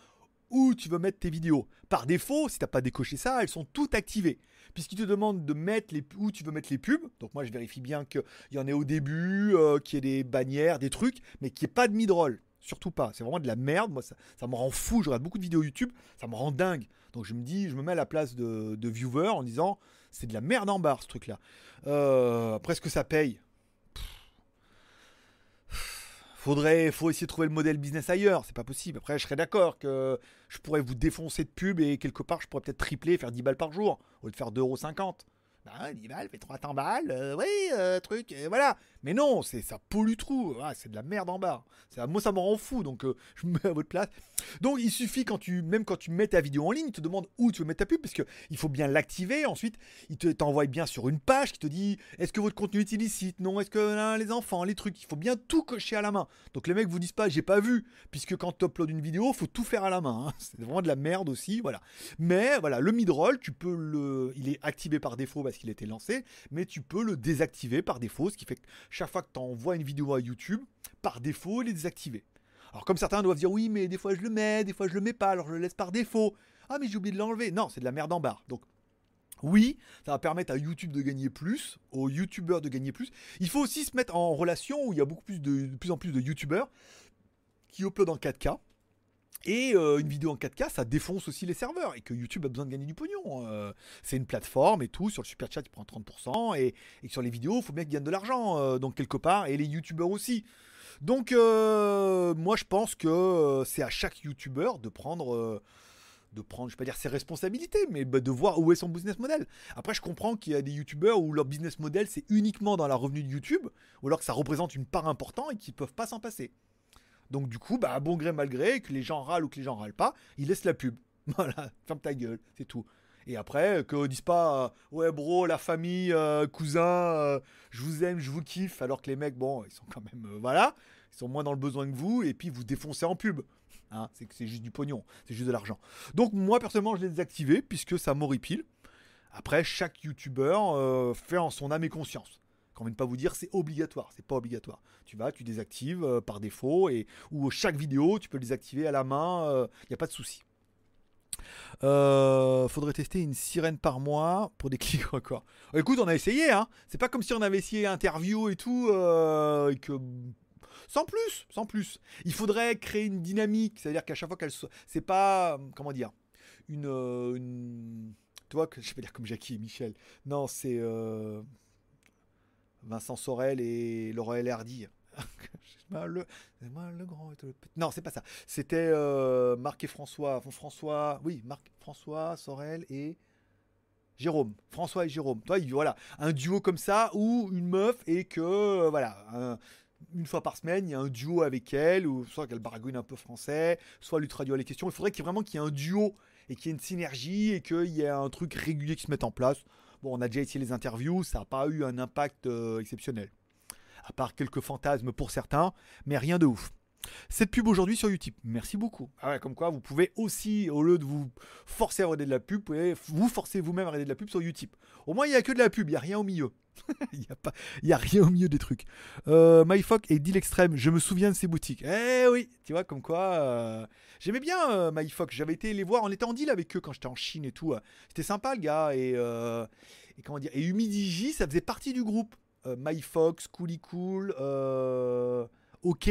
où tu veux mettre tes vidéos. Par défaut, si tu n'as pas décoché ça, elles sont toutes activées. Puisqu'il te demande de mettre les, où tu veux mettre les pubs. Donc moi, je vérifie bien qu'il y en ait au début, euh, qu'il y ait des bannières, des trucs, mais qu'il n'y ait pas de mid-roll. Surtout pas. C'est vraiment de la merde. Moi, ça, me rend fou. Je beaucoup de vidéos YouTube. Ça me rend dingue. Donc je me dis, je me mets à la place de, viewer en disant, c'est de la merde en barre ce truc-là. Euh, après, est-ce que ça paye? Faudrait, faut essayer de trouver le modèle business ailleurs, c'est pas possible. Après, je serais d'accord que je pourrais vous défoncer de pub et quelque part, je pourrais peut-être tripler, faire 10 balles par jour, au lieu de faire 2,50€. Bah, 10 balles, fait 300 balles, euh, oui, euh, truc, voilà. Mais non, c'est ça pollue tout, voilà, c'est de la merde en bas. Moi, ça me rend fou, donc euh, je me mets à votre place. Donc, il suffit, quand tu, même quand tu mets ta vidéo en ligne, il te demande où tu veux mettre ta pub, parce qu'il faut bien l'activer. Ensuite, il te t'envoie bien sur une page qui te dit est-ce que votre contenu est illicite? Non, est-ce que les enfants, les trucs, il faut bien tout cocher à la main. Donc, les mecs vous disent pas j'ai pas vu, puisque quand tu uploads une vidéo, faut tout faire à la main. hein. (laughs) C'est vraiment de la merde aussi, voilà. Mais voilà, le mid-roll, tu peux le. Il est activé par défaut parce qu'il a été lancé, mais tu peux le désactiver par défaut, ce qui fait que chaque fois que tu envoies une vidéo à YouTube, par défaut, il est désactivé. Alors, comme certains doivent dire oui, mais des fois je le mets, des fois je le mets pas, alors je le laisse par défaut. Ah, mais j'ai oublié de l'enlever. Non, c'est de la merde en barre. Donc, oui, ça va permettre à YouTube de gagner plus, aux YouTubeurs de gagner plus. Il faut aussi se mettre en relation où il y a beaucoup plus de, de plus en plus de YouTubeurs qui uploadent en 4K. Et euh, une vidéo en 4K, ça défonce aussi les serveurs et que YouTube a besoin de gagner du pognon. Euh, c'est une plateforme et tout. Sur le super chat, il prend 30% et, sur les vidéos, il faut bien qu'ils gagnent de l'argent. euh, donc quelque part, et les YouTubeurs aussi. Donc moi, je pense que c'est à chaque YouTuber de prendre, de prendre, je vais pas dire ses responsabilités, mais bah, de voir où est son business model. Après, je comprends qu'il y a des YouTubeurs où leur business model c'est uniquement dans la revenu de YouTube, ou alors que ça représente une part importante et qu'ils peuvent pas s'en passer. Donc du coup, bah, à bon gré mal gré, que les gens râlent ou que les gens râlent pas, ils laissent la pub. (laughs) Voilà, ferme ta gueule, c'est tout. Et après, qu'on dise pas, euh, ouais bro, la famille, euh, cousin, euh, je vous aime, je vous kiffe, alors que les mecs, bon, ils sont quand même, euh, voilà, ils sont moins dans le besoin que vous, et puis vous défoncez en pub. Hein, c'est juste du pognon, c'est juste de l'argent. Donc moi, personnellement, je l'ai désactivé, puisque ça m'horripile. Après, chaque youtubeur euh, fait en son âme et conscience. Quand même pas vous dire c'est obligatoire, c'est pas obligatoire. Tu vas, tu désactives euh, par défaut et ou chaque vidéo tu peux le désactiver à la main, il n'y a pas de souci. Euh, faudrait tester une sirène par mois pour des (laughs) clics records. Écoute, on a essayé, hein. C'est pas comme si on avait essayé interview et tout euh, et que sans plus, sans plus. Il faudrait créer une dynamique, c'est-à-dire qu'à chaque fois qu'elle soit, c'est pas comment dire, une, euh, une... tu vois que je vais dire comme Jackie et Michel. Non, c'est euh, Vincent Sorel et Laurel Hardy. (laughs) Le, le grand. Non, c'est pas ça. C'était euh, Marc et François. François, oui, Marc, François, Sorel et Jérôme. François et Jérôme. Toi, il- voilà, un duo comme ça ou une meuf et que euh, voilà, un- une fois par semaine, il y a un duo avec elle ou soit qu'elle baragouine un peu français, soit lui traduit les questions. Il faudrait qu'il vraiment qu'il y ait un duo et qu'il y ait une synergie et qu'il y ait un truc régulier qui se mette en place. Bon, on a déjà essayé les interviews, ça n'a pas eu un impact euh, exceptionnel à part quelques fantasmes pour certains, mais rien de ouf. Cette pub aujourd'hui sur YouTube, merci beaucoup. Ah comme quoi, vous pouvez aussi, au lieu de vous forcer à regarder de la pub, vous pouvez vous forcer vous-même à regarder de la pub sur YouTube. Au moins, il n'y a que de la pub, il n'y a rien au milieu. (laughs) Il n'y a, a rien au milieu des trucs. Euh, et Deal Extreme, je me souviens de ces boutiques. Eh oui, tu vois, comme quoi. euh, J'aimais bien euh, MyFoc, j'avais été les voir, on était en deal avec eux quand j'étais en Chine et tout. euh. C'était sympa le gars. Et, euh, et comment dire Et Humidigi, ça faisait partie du groupe. MyFox, Coolie Cool, OK,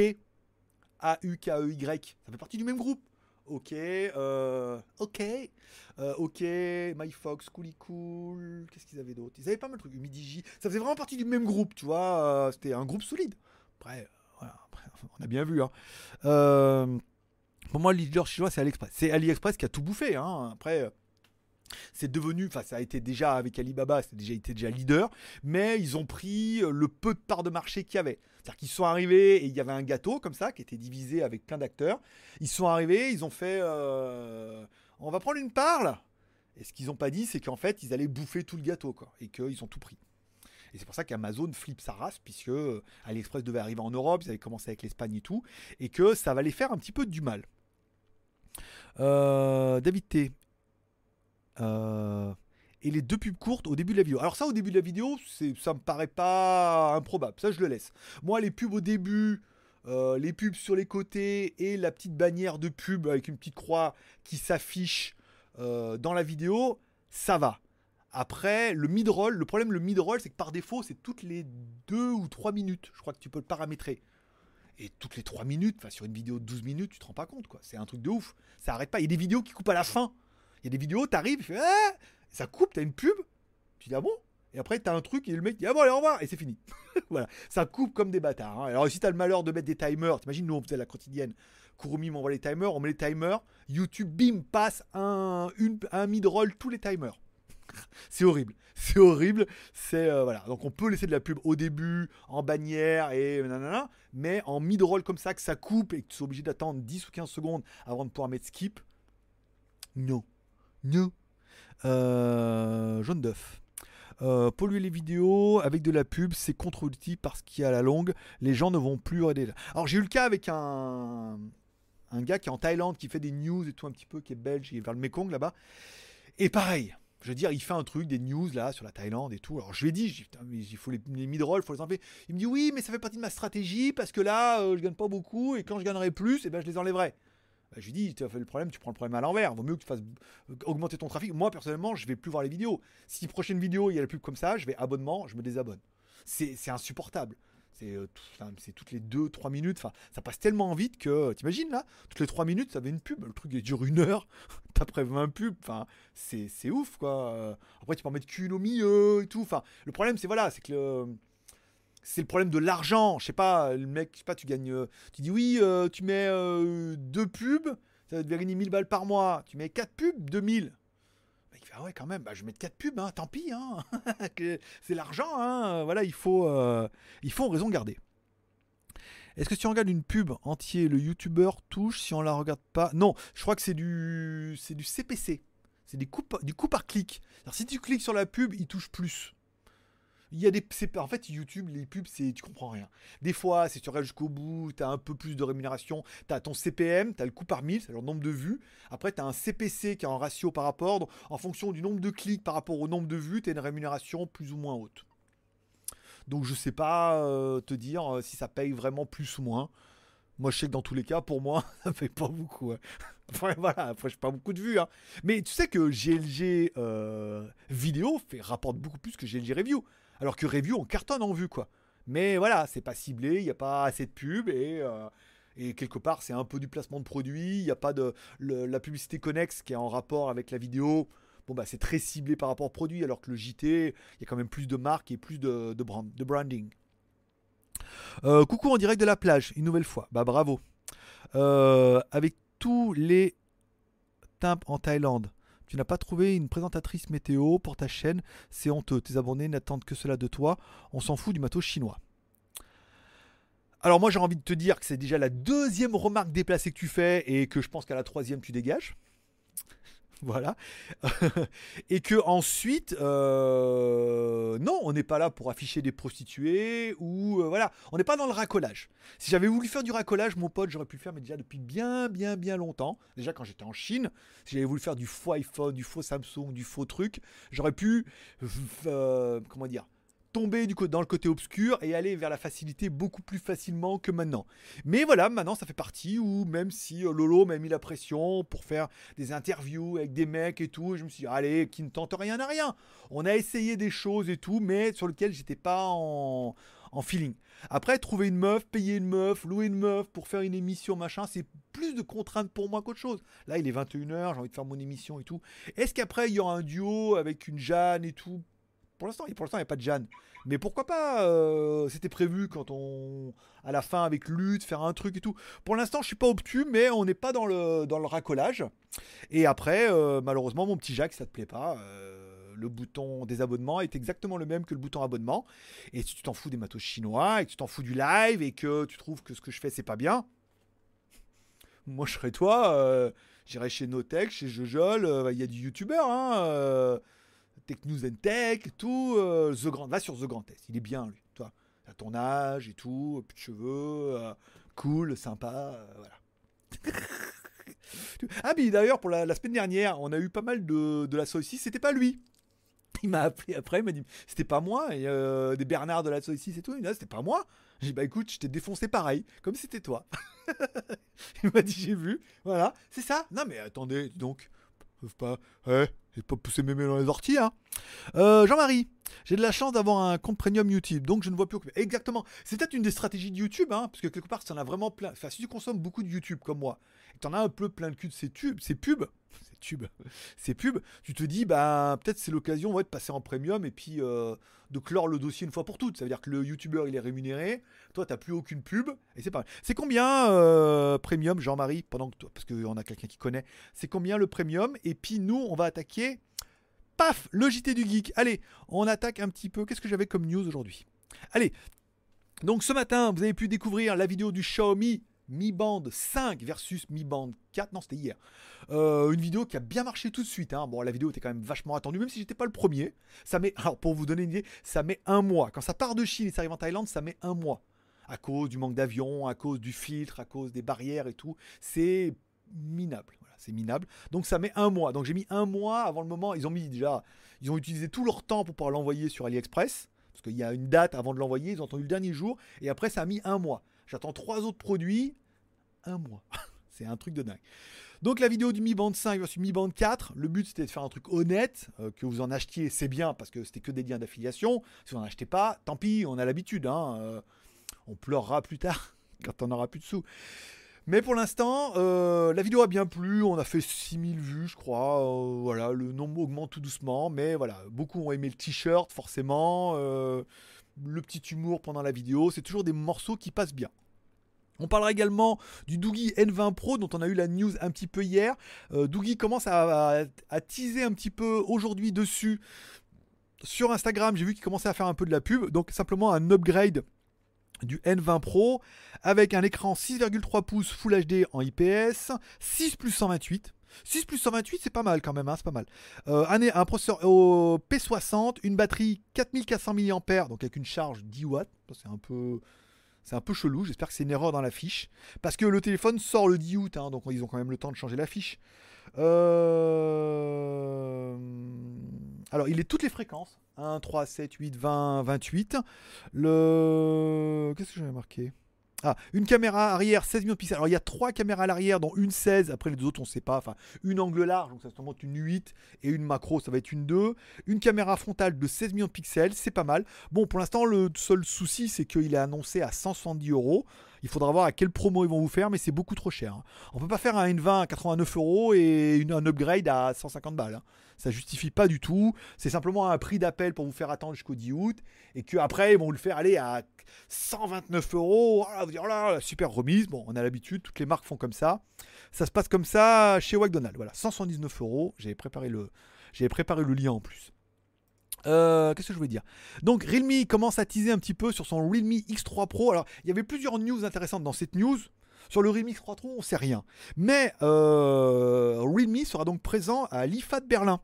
A-U-K-E-Y, ça fait partie du même groupe. OK, euh, OK, euh, OK, MyFox, Coolie Cool, qu'est-ce qu'ils avaient d'autre? Ils avaient pas mal de trucs, Humidigi, ça faisait vraiment partie du même groupe, tu vois, euh, c'était un groupe solide. Après, euh, voilà, après, (laughs) on a bien vu. Hein. Pour moi, le leader chinois, c'est AliExpress. C'est AliExpress qui a tout bouffé. Hein. Après, c'est devenu, enfin, ça a été déjà avec Alibaba, c'était déjà été déjà leader, mais ils ont pris euh, le peu de part de marché qu'il y avait. C'est-à-dire qu'ils sont arrivés et il y avait un gâteau comme ça qui était divisé avec plein d'acteurs. Ils sont arrivés, ils ont fait, euh, on va prendre une part là. Et ce qu'ils n'ont pas dit, c'est qu'en fait, ils allaient bouffer tout le gâteau, quoi, et qu'ils ont tout pris. Et c'est pour ça qu'Amazon flippe sa race, puisque euh, AliExpress devait arriver en Europe, ils avaient commencé avec l'Espagne et tout, et que ça va faire un petit peu du mal. Euh, David T. Euh, et les deux pubs courtes au début de la vidéo. Alors ça, au début de la vidéo, ça me paraît pas improbable. Ça, je le laisse. Moi, les pubs au début, euh, les pubs sur les côtés et la petite bannière de pub avec une petite croix qui s'affiche euh, dans la vidéo, ça va. Après, le mid-roll, le problème, le mid-roll, c'est que par défaut, c'est toutes les deux ou trois minutes. Je crois que tu peux le paramétrer. Et toutes les 3 minutes, enfin sur une vidéo de 12 minutes, tu te rends pas compte. C'est un truc de ouf. Ça arrête pas. Il y a des vidéos qui coupent à la fin. Il y a des vidéos, t'arrives, fais ah ça coupe, t'as une pub. Tu dis ah bon Et après t'as un truc et le mec dit ah bon allez au revoir et c'est fini. (laughs) voilà, ça coupe comme des bâtards. hein. Alors si t'as le malheur de mettre des timers, t'imagines nous on faisait la quotidienne. Kurumi m'envoie les timers, on met les timers. YouTube bim passe un une, un mid roll tous les timers. (laughs) C'est horrible. C'est horrible. C'est euh, voilà. Donc on peut laisser de la pub au début, en bannière et nanana, mais en mid-roll comme ça, que ça coupe et que tu sois obligé d'attendre 10 ou 15 secondes avant de pouvoir mettre skip. Non. Non. Euh, jaune d'œuf. Euh, polluer les vidéos avec de la pub, c'est contre-productif parce qu'à la longue, les gens ne vont plus regarder. Alors j'ai eu le cas avec un, un gars qui est en Thaïlande, qui fait des news et tout un petit peu, qui est belge, il est vers le Mekong là-bas. Et pareil, je veux dire, il fait un truc, des news là sur la Thaïlande et tout. Alors je lui ai dit, il faut les, les mid-roll, il faut les enlever. Il me dit oui, mais ça fait partie de ma stratégie parce que là, euh, je gagne pas beaucoup et quand je gagnerai plus, et ben, je les enlèverai. Bah, je lui dis, tu as fait le problème, tu prends le problème à l'envers. Vaut mieux que tu fasses euh, augmenter ton trafic. Moi, personnellement, je vais plus voir les vidéos. Si prochaine vidéo, il y a la pub comme ça, je vais abonnement, je me désabonne. C'est insupportable. C'est euh, c'est toutes les 2-3 minutes. Enfin, ça passe tellement vite que, t'imagines là, toutes les 3 minutes, ça avait une pub. Le truc il dure une heure. (laughs) T'as après 20 pubs. Enfin, c'est c'est ouf quoi. Euh, Après, tu peux en mettre qu'une au milieu et tout. Enfin, le problème, c'est voilà, c'est que le- c'est le problème de l'argent. Je sais pas, le mec, je sais pas, tu gagnes. euh, tu dis oui, euh, tu mets euh, deux pubs, ça va te gagner 1000 balles par mois. Tu mets 4 pubs, 2000. Le mec, il fait, ah ouais, quand même, bah, je vais mettre 4 pubs, hein, tant pis. Hein. (laughs) C'est l'argent, hein. voilà, il faut, il faut raison garder. Est-ce que si on regarde une pub entière, le youtubeur touche si on la regarde pas? Non, je crois que c'est du, c'est du CPC. C'est des du coup par clic. Alors, si tu cliques sur la pub, il touche plus. Il y a des, en fait, YouTube, les pubs, c'est, tu comprends rien. Des fois, si tu regardes jusqu'au bout, tu as un peu plus de rémunération. Tu as ton CPM, tu as le coût par mille, c'est le nombre de vues. Après, tu as un CPC qui est en ratio par rapport. En fonction du nombre de clics par rapport au nombre de vues, tu as une rémunération plus ou moins haute. Donc, je sais pas euh, te dire euh, si ça paye vraiment plus ou moins. Moi, je sais que dans tous les cas, pour moi, (laughs) ça paye pas beaucoup. hein. (laughs) Voilà, après, j'ai pas beaucoup de vues. hein. Mais tu sais que GLG euh, vidéo fait, rapporte beaucoup plus que GLG review. Alors que review, on cartonne en vue, quoi. Mais voilà, c'est pas ciblé, il n'y a pas assez de pub et, euh, et quelque part, c'est un peu du placement de produit. Il n'y a pas de la publicité connexe qui est en rapport avec la vidéo. Bon, bah, c'est très ciblé par rapport au produit, alors que le JT, il y a quand même plus de marques et plus de branding. Euh, coucou en direct de la plage, une nouvelle fois. Bah, bravo. Euh, avec tous les timbres en Thaïlande, tu n'as pas trouvé une présentatrice météo pour ta chaîne c'est honteux. Tes abonnés n'attendent que cela de toi. On s'en fout du matos chinois. Alors moi j'ai envie de te dire que c'est déjà la deuxième remarque déplacée que tu fais et que je pense qu'à la troisième tu dégages. (laughs) Voilà. (laughs) et que ensuite, euh, non, on n'est pas là pour afficher des prostituées ou euh, voilà, on n'est pas dans le racolage. Si j'avais voulu faire du racolage, mon pote, j'aurais pu le faire, mais déjà depuis bien, bien, bien longtemps. Déjà quand j'étais en Chine, si j'avais voulu faire du faux iPhone, du faux Samsung, du faux truc, j'aurais pu, euh, comment dire, tomber du dans le côté obscur et aller vers la facilité beaucoup plus facilement que maintenant. Mais voilà, maintenant ça fait partie où même si euh, Lolo m'a mis la pression pour faire des interviews avec des mecs et tout, je me suis dit, allez, qui ne tente rien à rien. On a essayé des choses et tout, mais sur lesquelles j'étais pas en, en feeling. Après, trouver une meuf, payer une meuf, louer une meuf pour faire une émission, machin, c'est plus de contraintes pour moi qu'autre chose. Là, il est 21h, j'ai envie de faire mon émission et tout. Est-ce qu'après, il y aura un duo avec une Jeanne et tout Pour l'instant, il n'y a pas de Jeanne. Mais pourquoi pas euh, C'était prévu quand on, à la fin avec Lutte, faire un truc et tout. Pour l'instant, je suis pas obtus, mais on n'est pas dans le dans le racolage. Et après, euh, malheureusement, mon petit Jacques, ça te plaît pas. euh, le bouton désabonnement est exactement le même que le bouton abonnement. Et si tu t'en fous des matos chinois et que tu t'en fous du live et que tu trouves que ce que je fais c'est pas bien, moi je serais toi. J'irais chez Notech, chez Jojol. Il y a du youtubeur. Hein, Tech News and Tech, tout. euh, The Grand, va sur The Grand Test, il est bien lui. Toi, à ton âge et tout, plus de cheveux, euh, cool, sympa, euh, voilà. (laughs) ah mais d'ailleurs pour la, semaine dernière, on a eu pas mal de, de la saucisse, c'était pas lui. (laughs) Il m'a appelé après, il m'a dit c'était pas moi, et euh, des Bernard de la saucisse et tout, il m'a dit c'était pas moi. J'ai dit bah écoute, je t'ai défoncé pareil, comme c'était toi. (laughs) il m'a dit j'ai vu, voilà, c'est ça. Non mais attendez, donc, pas, ouais, j'ai pas poussé mes mains dans les orties, hein. Euh, Jean-Marie, j'ai de la chance d'avoir un compte premium YouTube, donc je ne vois plus. aucun- Exactement. C'est peut-être une des stratégies de YouTube, hein, parce que quelque part, si en as vraiment plein. Enfin, si tu consommes beaucoup de YouTube comme moi, t'en as un peu plein le cul de ces tubes, ces pubs, (laughs) ces tubes, (laughs) ces pubs, tu te dis, bah, peut-être c'est l'occasion de passer en premium et puis euh, de clore le dossier une fois pour toutes. Ça veut dire que le YouTuber il est rémunéré, toi t'as plus aucune pub, et c'est pas. C'est combien euh, premium, Jean-Marie, pendant que toi, parce qu'on a quelqu'un qui connaît, c'est combien le premium, et puis nous, on va attaquer paf, le JT du geek. Allez, on attaque un petit peu. Qu'est-ce que j'avais comme news aujourd'hui? Allez, donc ce matin, vous avez pu découvrir la vidéo du Xiaomi Mi Band 5 versus Mi Band 4. Non, c'était hier. Euh, une vidéo qui a bien marché tout de suite. hein. Bon, la vidéo était quand même vachement attendue, même si j'étais pas le premier. Ça met, alors pour vous donner une idée, ça met un mois. Quand ça part de Chine et ça arrive en Thaïlande, ça met un mois. À cause du manque d'avions, à cause du filtre, à cause des barrières et tout. C'est minable. C'est minable. Donc ça met un mois. Donc j'ai mis un mois avant le moment. Ils ont mis déjà, ils ont utilisé tout leur temps pour pouvoir l'envoyer sur AliExpress. Parce qu'il y a une date avant de l'envoyer. Ils ont attendu le dernier jour. Et après, ça a mis un mois. J'attends trois autres produits. Un mois. (laughs) c'est un truc de dingue. Donc la vidéo du Mi Band 5 versus Mi Band 4, le but c'était de faire un truc honnête, euh, que vous en achetiez, c'est bien parce que c'était que des liens d'affiliation. Si vous n'en achetez pas, tant pis, on a l'habitude. hein, euh, on pleurera plus tard (laughs) quand on aura plus de sous. Mais pour l'instant, euh, la vidéo a bien plu. On a fait 6000 vues, je crois. Voilà, le nombre augmente tout doucement. Mais voilà, beaucoup ont aimé le t-shirt, forcément. Le petit humour pendant la vidéo. C'est toujours des morceaux qui passent bien. On parlera également du Doogie N20 Pro dont on a eu la news un petit peu hier. Euh, Doogie commence à, à- à teaser un petit peu aujourd'hui dessus. Sur Instagram, j'ai vu qu'il commençait à faire un peu de la pub. Donc simplement un upgrade du N20 Pro avec un écran 6,3 pouces Full HD en IPS, 6 plus 128. 6 plus 128, c'est pas mal quand même, hein, c'est pas mal. Euh, un, processeur au P60, une batterie 4400 mAh, donc avec une charge 10 watts. C'est un peu, c'est un peu chelou. J'espère que c'est une erreur dans la fiche, parce que le téléphone sort le 10 août, hein, donc ils ont quand même le temps de changer la fiche. Euh, Alors, il est toutes les fréquences 1, 3, 7, 8, 20, 28. Le. Qu'est-ce que j'avais marqué? Ah, une caméra arrière 16 millions de pixels. Alors il y a trois caméras à l'arrière, dont une 16, après les deux autres on sait pas. Enfin, une angle large, donc ça se montre une 8, et une macro, ça va être une 2. Une caméra frontale de 16 millions de pixels, c'est pas mal. Bon, pour l'instant, le seul souci, c'est qu'il est annoncé à 170 euros. Il faudra voir à quel promo ils vont vous faire, mais c'est beaucoup trop cher. hein. On peut pas faire un N20 à 89 euros et un upgrade à 150 balles. hein. Ça justifie pas du tout. C'est simplement un prix d'appel pour vous faire attendre jusqu'au 10 août et qu'après ils vont le faire aller à 129 euros. Voilà, vous dire, oh là, la super remise. Bon, on a l'habitude, toutes les marques font comme ça. Ça se passe comme ça chez McDonald's. Voilà, 179 euros. J'avais préparé le, préparé le lien en plus. Euh, Qu'est-ce que je voulais dire? Donc Realme commence à teaser un petit peu sur son Realme X3 Pro. Alors il y avait plusieurs news intéressantes dans cette news. Sur le Realme X3 Pro, on sait rien. Mais euh, Realme sera donc présent à l'IFA de Berlin,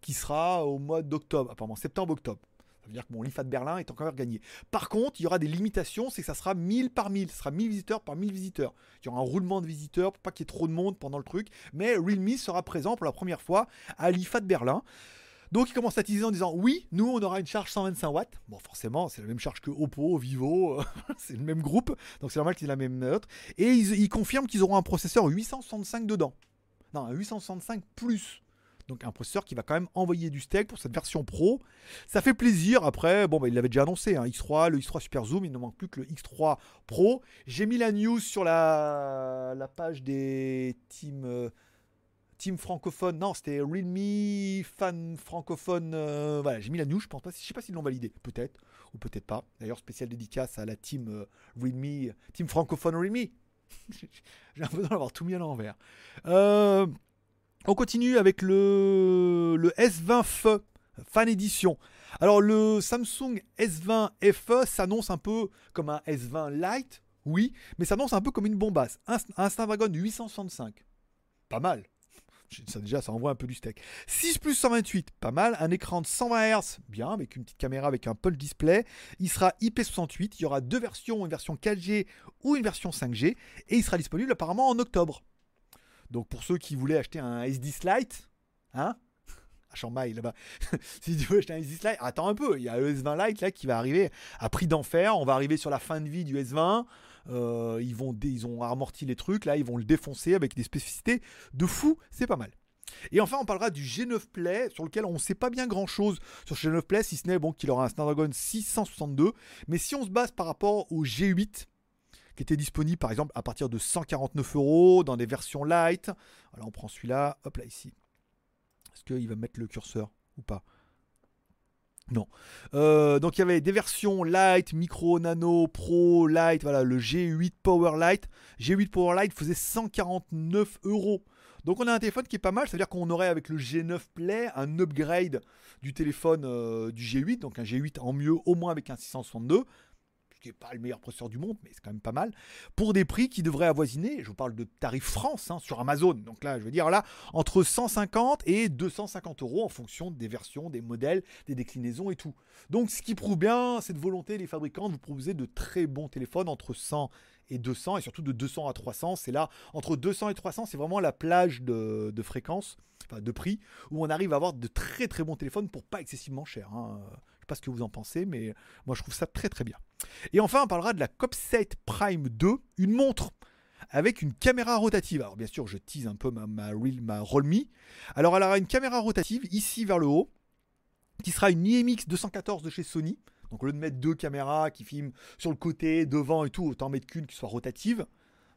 qui sera au mois d'octobre, apparemment septembre-octobre. Ça veut dire que mon l'IFA de Berlin est encore gagné. Par contre, il y aura des limitations, c'est que ça sera 1000 par 1000. Ce sera 1000 visiteurs par 1000 visiteurs. Il y aura un roulement de visiteurs pour pas qu'il y ait trop de monde pendant le truc. Mais Realme sera présent pour la première fois à l'IFA de Berlin. Donc il commence à teaser en disant oui, nous on aura une charge 125 watts. Bon forcément c'est la même charge que Oppo, Vivo, (laughs) c'est le même groupe, donc c'est normal qu'ils aient la même note. Et ils, ils confirment qu'ils auront un processeur 865 dedans. Non, un 865 plus. Donc un processeur qui va quand même envoyer du steak pour cette version pro. Ça fait plaisir. Après, bon, bah, il l'avait déjà annoncé, hein, X3, le X3 Super Zoom, il ne manque plus que le X3 Pro. J'ai mis la news sur la, page des teams, euh, team francophone. Non, c'était Realme fan francophone. euh, voilà, j'ai mis la news. Je pense pas. Je sais pas s'ils l'ont validé. Peut-être ou peut-être pas. D'ailleurs, spécial dédicace à la team euh, team francophone Realme. (laughs) j'ai l'impression d'avoir tout mis à l'envers. Euh, on continue avec le, le S20 FE, Fan Edition. Alors le Samsung S20 FE s'annonce un peu comme un S20 Lite, oui, mais s'annonce un peu comme une bombasse. Un, Snapdragon 865, pas mal. (laughs) Ça déjà, ça envoie un peu du steak. 6 plus 128, pas mal. Un écran de 120 Hz, bien, avec une petite caméra avec un Pulse Display. Il sera IP68. Il y aura deux versions, une version 4G ou une version 5G. Et il sera disponible apparemment en octobre. Donc pour ceux qui voulaient acheter un S10 Lite, hein à Chambay là-bas, (laughs) si tu veux acheter un S10 Lite, attends un peu, il y a le S20 Lite là qui va arriver à prix d'enfer, on va arriver sur la fin de vie du S20, euh, ils, vont ils ont amorti les trucs, là ils vont le défoncer avec des spécificités de fou, c'est pas mal. Et enfin, on parlera du G9 Play, sur lequel on ne sait pas bien grand chose sur ce G9 Play, si ce n'est bon, qu'il aura un Snapdragon 662. Mais si on se base par rapport au G8, qui était disponible par exemple à partir de 149 euros dans des versions light. Voilà, on prend celui-là, hop là ici. Est-ce qu'il va mettre le curseur ou pas? Non. Euh, donc il y avait des versions light, micro, nano, pro, light, voilà, le G8 Power Light. G8 Power Light faisait 149 euros. Donc on a un téléphone qui est pas mal, c'est-à-dire qu'on aurait avec le G9 Play un upgrade du téléphone euh, du G8, donc un G8 en mieux, au moins avec un 662 ce qui n'est pas le meilleur processeur du monde, mais c'est quand même pas mal, pour des prix qui devraient avoisiner, je vous parle de tarif France hein, sur Amazon, donc là je veux dire là, entre 150 et 250 euros en fonction des versions, des modèles, des déclinaisons et tout. Donc ce qui prouve bien cette volonté des fabricants de vous proposer de très bons téléphones entre 100 et 200, et surtout de 200 à 300, c'est là, entre 200 et 300, c'est vraiment la plage de, fréquence, enfin de prix, où on arrive à avoir de très très bons téléphones pour pas excessivement cher. hein. Pas ce que vous en pensez, mais moi je trouve ça très très bien. Et enfin, on parlera de la Copset Prime 2, une montre avec une caméra rotative. Alors bien sûr, je tease un peu ma, ma, ma Rollme. Alors elle aura une caméra rotative ici vers le haut, qui sera une IMX 214 de chez Sony. Donc au lieu de mettre deux caméras qui filment sur le côté, devant et tout, autant mettre qu'une qui soit rotative.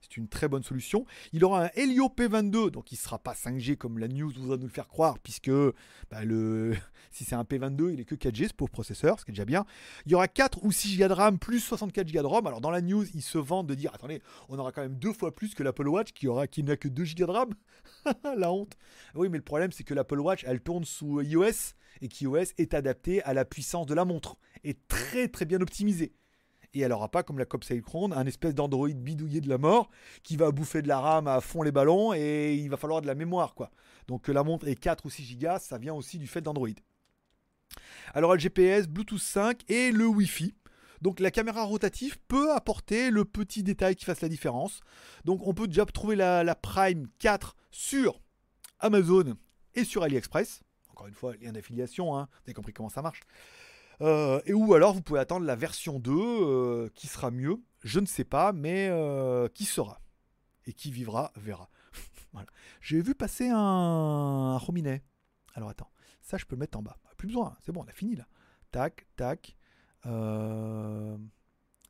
C'est une très bonne solution. Il aura un Helio P22, donc il ne sera pas 5G comme la news voudrait nous le faire croire, puisque bah, le... (laughs) si c'est un P22, il est que 4G, ce pauvre processeur, ce qui est déjà bien. Il y aura 4 ou 6 Go de RAM plus 64 Go de ROM. Alors dans la news, ils se vendent de dire attendez, on aura quand même deux fois plus que l'Apple Watch qui aura qui n'a que 2 Go de RAM. (laughs) la honte. Oui, mais le problème c'est que l'Apple Watch, elle tourne sous iOS et qu'iOS est adapté à la puissance de la montre et très très bien optimisé. Et elle n'aura pas comme la Copsail Crown un espèce d'Android bidouillé de la mort qui va bouffer de la RAM à fond les ballons et il va falloir de la mémoire quoi. Donc que la montre ait 4 ou 6 Go, ça vient aussi du fait d'Android. Alors le GPS, Bluetooth 5 et le Wi-Fi. Donc la caméra rotative peut apporter le petit détail qui fasse la différence. Donc on peut déjà trouver la, la Prime 4 sur Amazon et sur AliExpress. Encore une fois, lien d'affiliation, hein. vous avez compris comment ça marche. Euh, et ou alors vous pouvez attendre la version 2 euh, qui sera mieux. Je ne sais pas, mais euh, qui sera. Et qui vivra, verra. (laughs) voilà. J'ai vu passer un, Rominet. Alors attends, ça je peux le mettre en bas. Plus besoin, c'est bon, on a fini là. Tac, tac.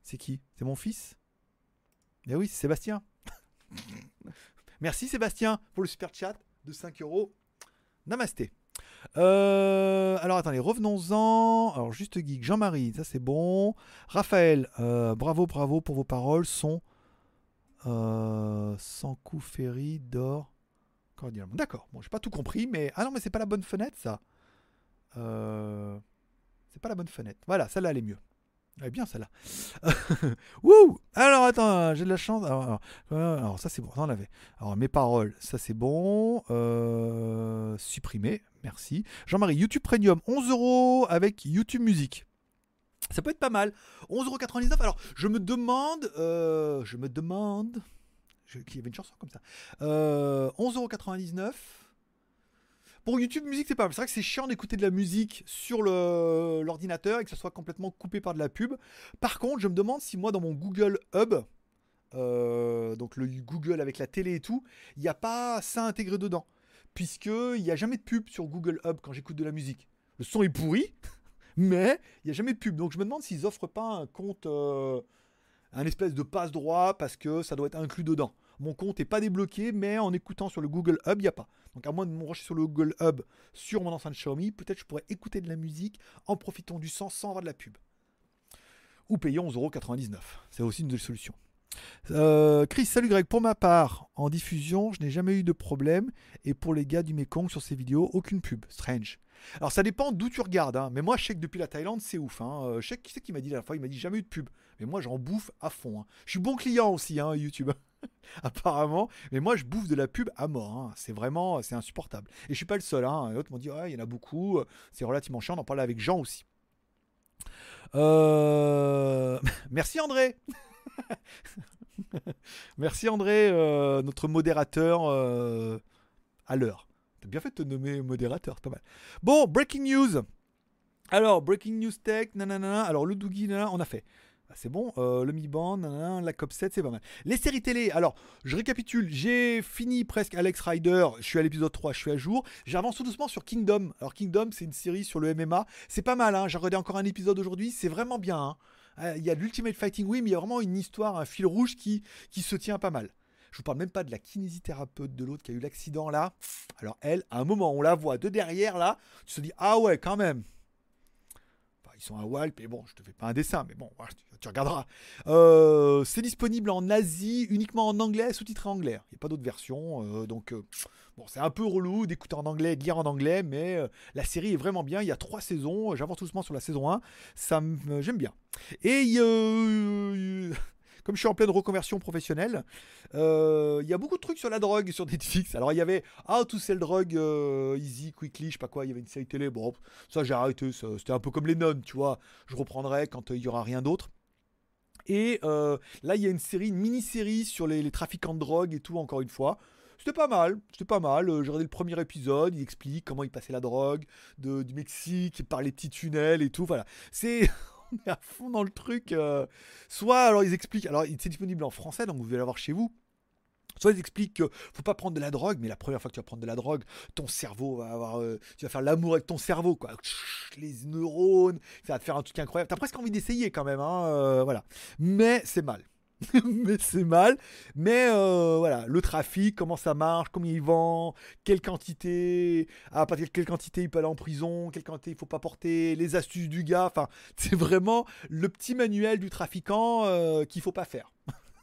C'est qui? C'est mon fils? Eh oui, c'est Sébastien. (laughs) Merci Sébastien pour le super chat de 5 euros. Namasté. Euh, alors attendez, revenons-en. Alors juste geek, Jean-Marie, ça c'est bon. Raphaël, euh, bravo, bravo pour vos paroles. Son euh, sans coup ferry d'or. D'accord, bon, j'ai pas tout compris, mais ah non, mais c'est pas la bonne fenêtre ça. Euh, C'est pas la bonne fenêtre. Voilà, celle-là elle est mieux. Elle est bien celle-là. (laughs) Wouh Alors attends, j'ai de la chance. Alors, euh, ça c'est bon, on en avait. Alors mes paroles, ça c'est bon. Euh, supprimer, merci. Jean-Marie, YouTube Premium, 11 euros avec YouTube Musique. Ça peut être pas mal. 11,99€. Alors, je me demande. euh, je me demande. Qu'il y avait une chanson comme ça. Euh, 11,99€. Pour YouTube Musique, c'est pas mal. C'est vrai que c'est chiant d'écouter de la musique sur l'ordinateur et que ça soit complètement coupé par de la pub. Par contre, je me demande si moi, dans mon Google Hub, euh, donc le Google avec la télé et tout, il n'y a pas ça intégré dedans. Puisqu'il n'y a jamais de pub sur Google Hub quand j'écoute de la musique. Le son est pourri, (laughs) mais il n'y a jamais de pub. Donc je me demande s'ils offrent pas un compte, euh, un espèce de passe droit parce que ça doit être inclus dedans. Mon compte n'est pas débloqué, mais en écoutant sur le Google Hub, il n'y a pas. Donc à moins de me brancher sur le Google Hub sur mon enceinte Xiaomi, peut-être je pourrais écouter de la musique en profitant du son sans avoir de la pub. Ou payer 11,99€. C'est aussi une des solutions. Euh, Chris, salut Greg. Pour ma part, en diffusion, je n'ai jamais eu de problème. Et pour les gars du Mekong sur ces vidéos, aucune pub. Strange. Alors ça dépend d'où tu regardes. hein. Mais moi, je sais que depuis la Thaïlande, c'est ouf. Hein. Euh, Je sais qui c'est qui m'a dit la fois. Il m'a dit jamais eu de pub. Mais moi, j'en bouffe à fond. hein. Je suis bon client aussi, hein, YouTube. (laughs) Apparemment. Mais moi, je bouffe de la pub à mort. hein. C'est vraiment, c'est insupportable. Et je suis pas le seul. Hein. D'autres m'ont dit, il y en a beaucoup. C'est relativement chiant. On en parlait avec Jean aussi. Euh, (laughs) Merci André. (laughs) Merci André, euh, notre modérateur euh, à l'heure. T'as bien fait de te nommer modérateur, pas mal. Bon, breaking news. Alors, breaking news tech, nanana. Alors, le Doogie, nanana, on a fait. Ah, c'est bon, euh, le Mi Band, nanana, la COP 7, c'est pas mal. Les séries télé, alors, je récapitule, j'ai fini presque Alex Rider, je suis à l'épisode 3, je suis à jour. J'avance tout doucement sur Kingdom. Alors, Kingdom, c'est une série sur le MMA. C'est pas mal, hein, j'ai encore un épisode aujourd'hui, c'est vraiment bien. hein. Euh, Il y a l'Ultimate Fighting Wii, mais il y a vraiment une histoire, un fil rouge qui, qui se tient pas mal. Je vous parle même pas de la kinésithérapeute de l'autre qui a eu l'accident là. Alors elle, à un moment, on la voit de derrière là, tu te dis ah ouais quand même. Ils sont à Walp, et bon, je te fais pas un dessin, mais bon, tu, tu regarderas. Euh, c'est disponible en Asie, uniquement en anglais, sous-titré anglais. Il n'y a pas d'autre version, euh, donc euh, bon, c'est un peu relou d'écouter en anglais, de lire en anglais, mais la série est vraiment bien. Il y a trois saisons, j'avance doucement sur la saison 1, ça me- j'aime bien. Et comme je suis en pleine reconversion professionnelle, euh, il y a beaucoup de trucs sur la drogue sur Netflix. Alors il y avait How to Sell Drug euh, Easy, Quickly, je sais pas quoi, il y avait une série télé. Bon, ça j'ai arrêté, c'était un peu comme les nonnes, tu vois. Je reprendrai quand euh, il y aura rien d'autre. Et euh, là, il y a une série, une mini-série sur les, trafiquants de drogue et tout, encore une fois. C'était pas mal, c'était pas mal. Euh, J'ai regardé le premier épisode, il explique comment il passait la drogue du Mexique par les petits tunnels et tout. Voilà, c'est (laughs) (laughs) on est à fond dans le truc. euh. Soit alors ils expliquent, alors c'est disponible en français, donc vous devez l'avoir chez vous. Soit ils expliquent que faut pas prendre de la drogue, mais la première fois que tu vas prendre de la drogue, ton cerveau va avoir, euh, tu vas faire l'amour avec ton cerveau, quoi. Les neurones, ça va te faire un truc incroyable. T'as presque envie d'essayer quand même, hein, euh, voilà. Mais c'est mal. (laughs) mais c'est mal. Mais euh, voilà, le trafic, comment ça marche, combien il vend, quelle quantité, à partir de quelle quantité il peut aller en prison, quelle quantité il faut pas porter, les astuces du gars. Enfin, (laughs) c'est vraiment le petit manuel du trafiquant euh, qu'il faut pas faire.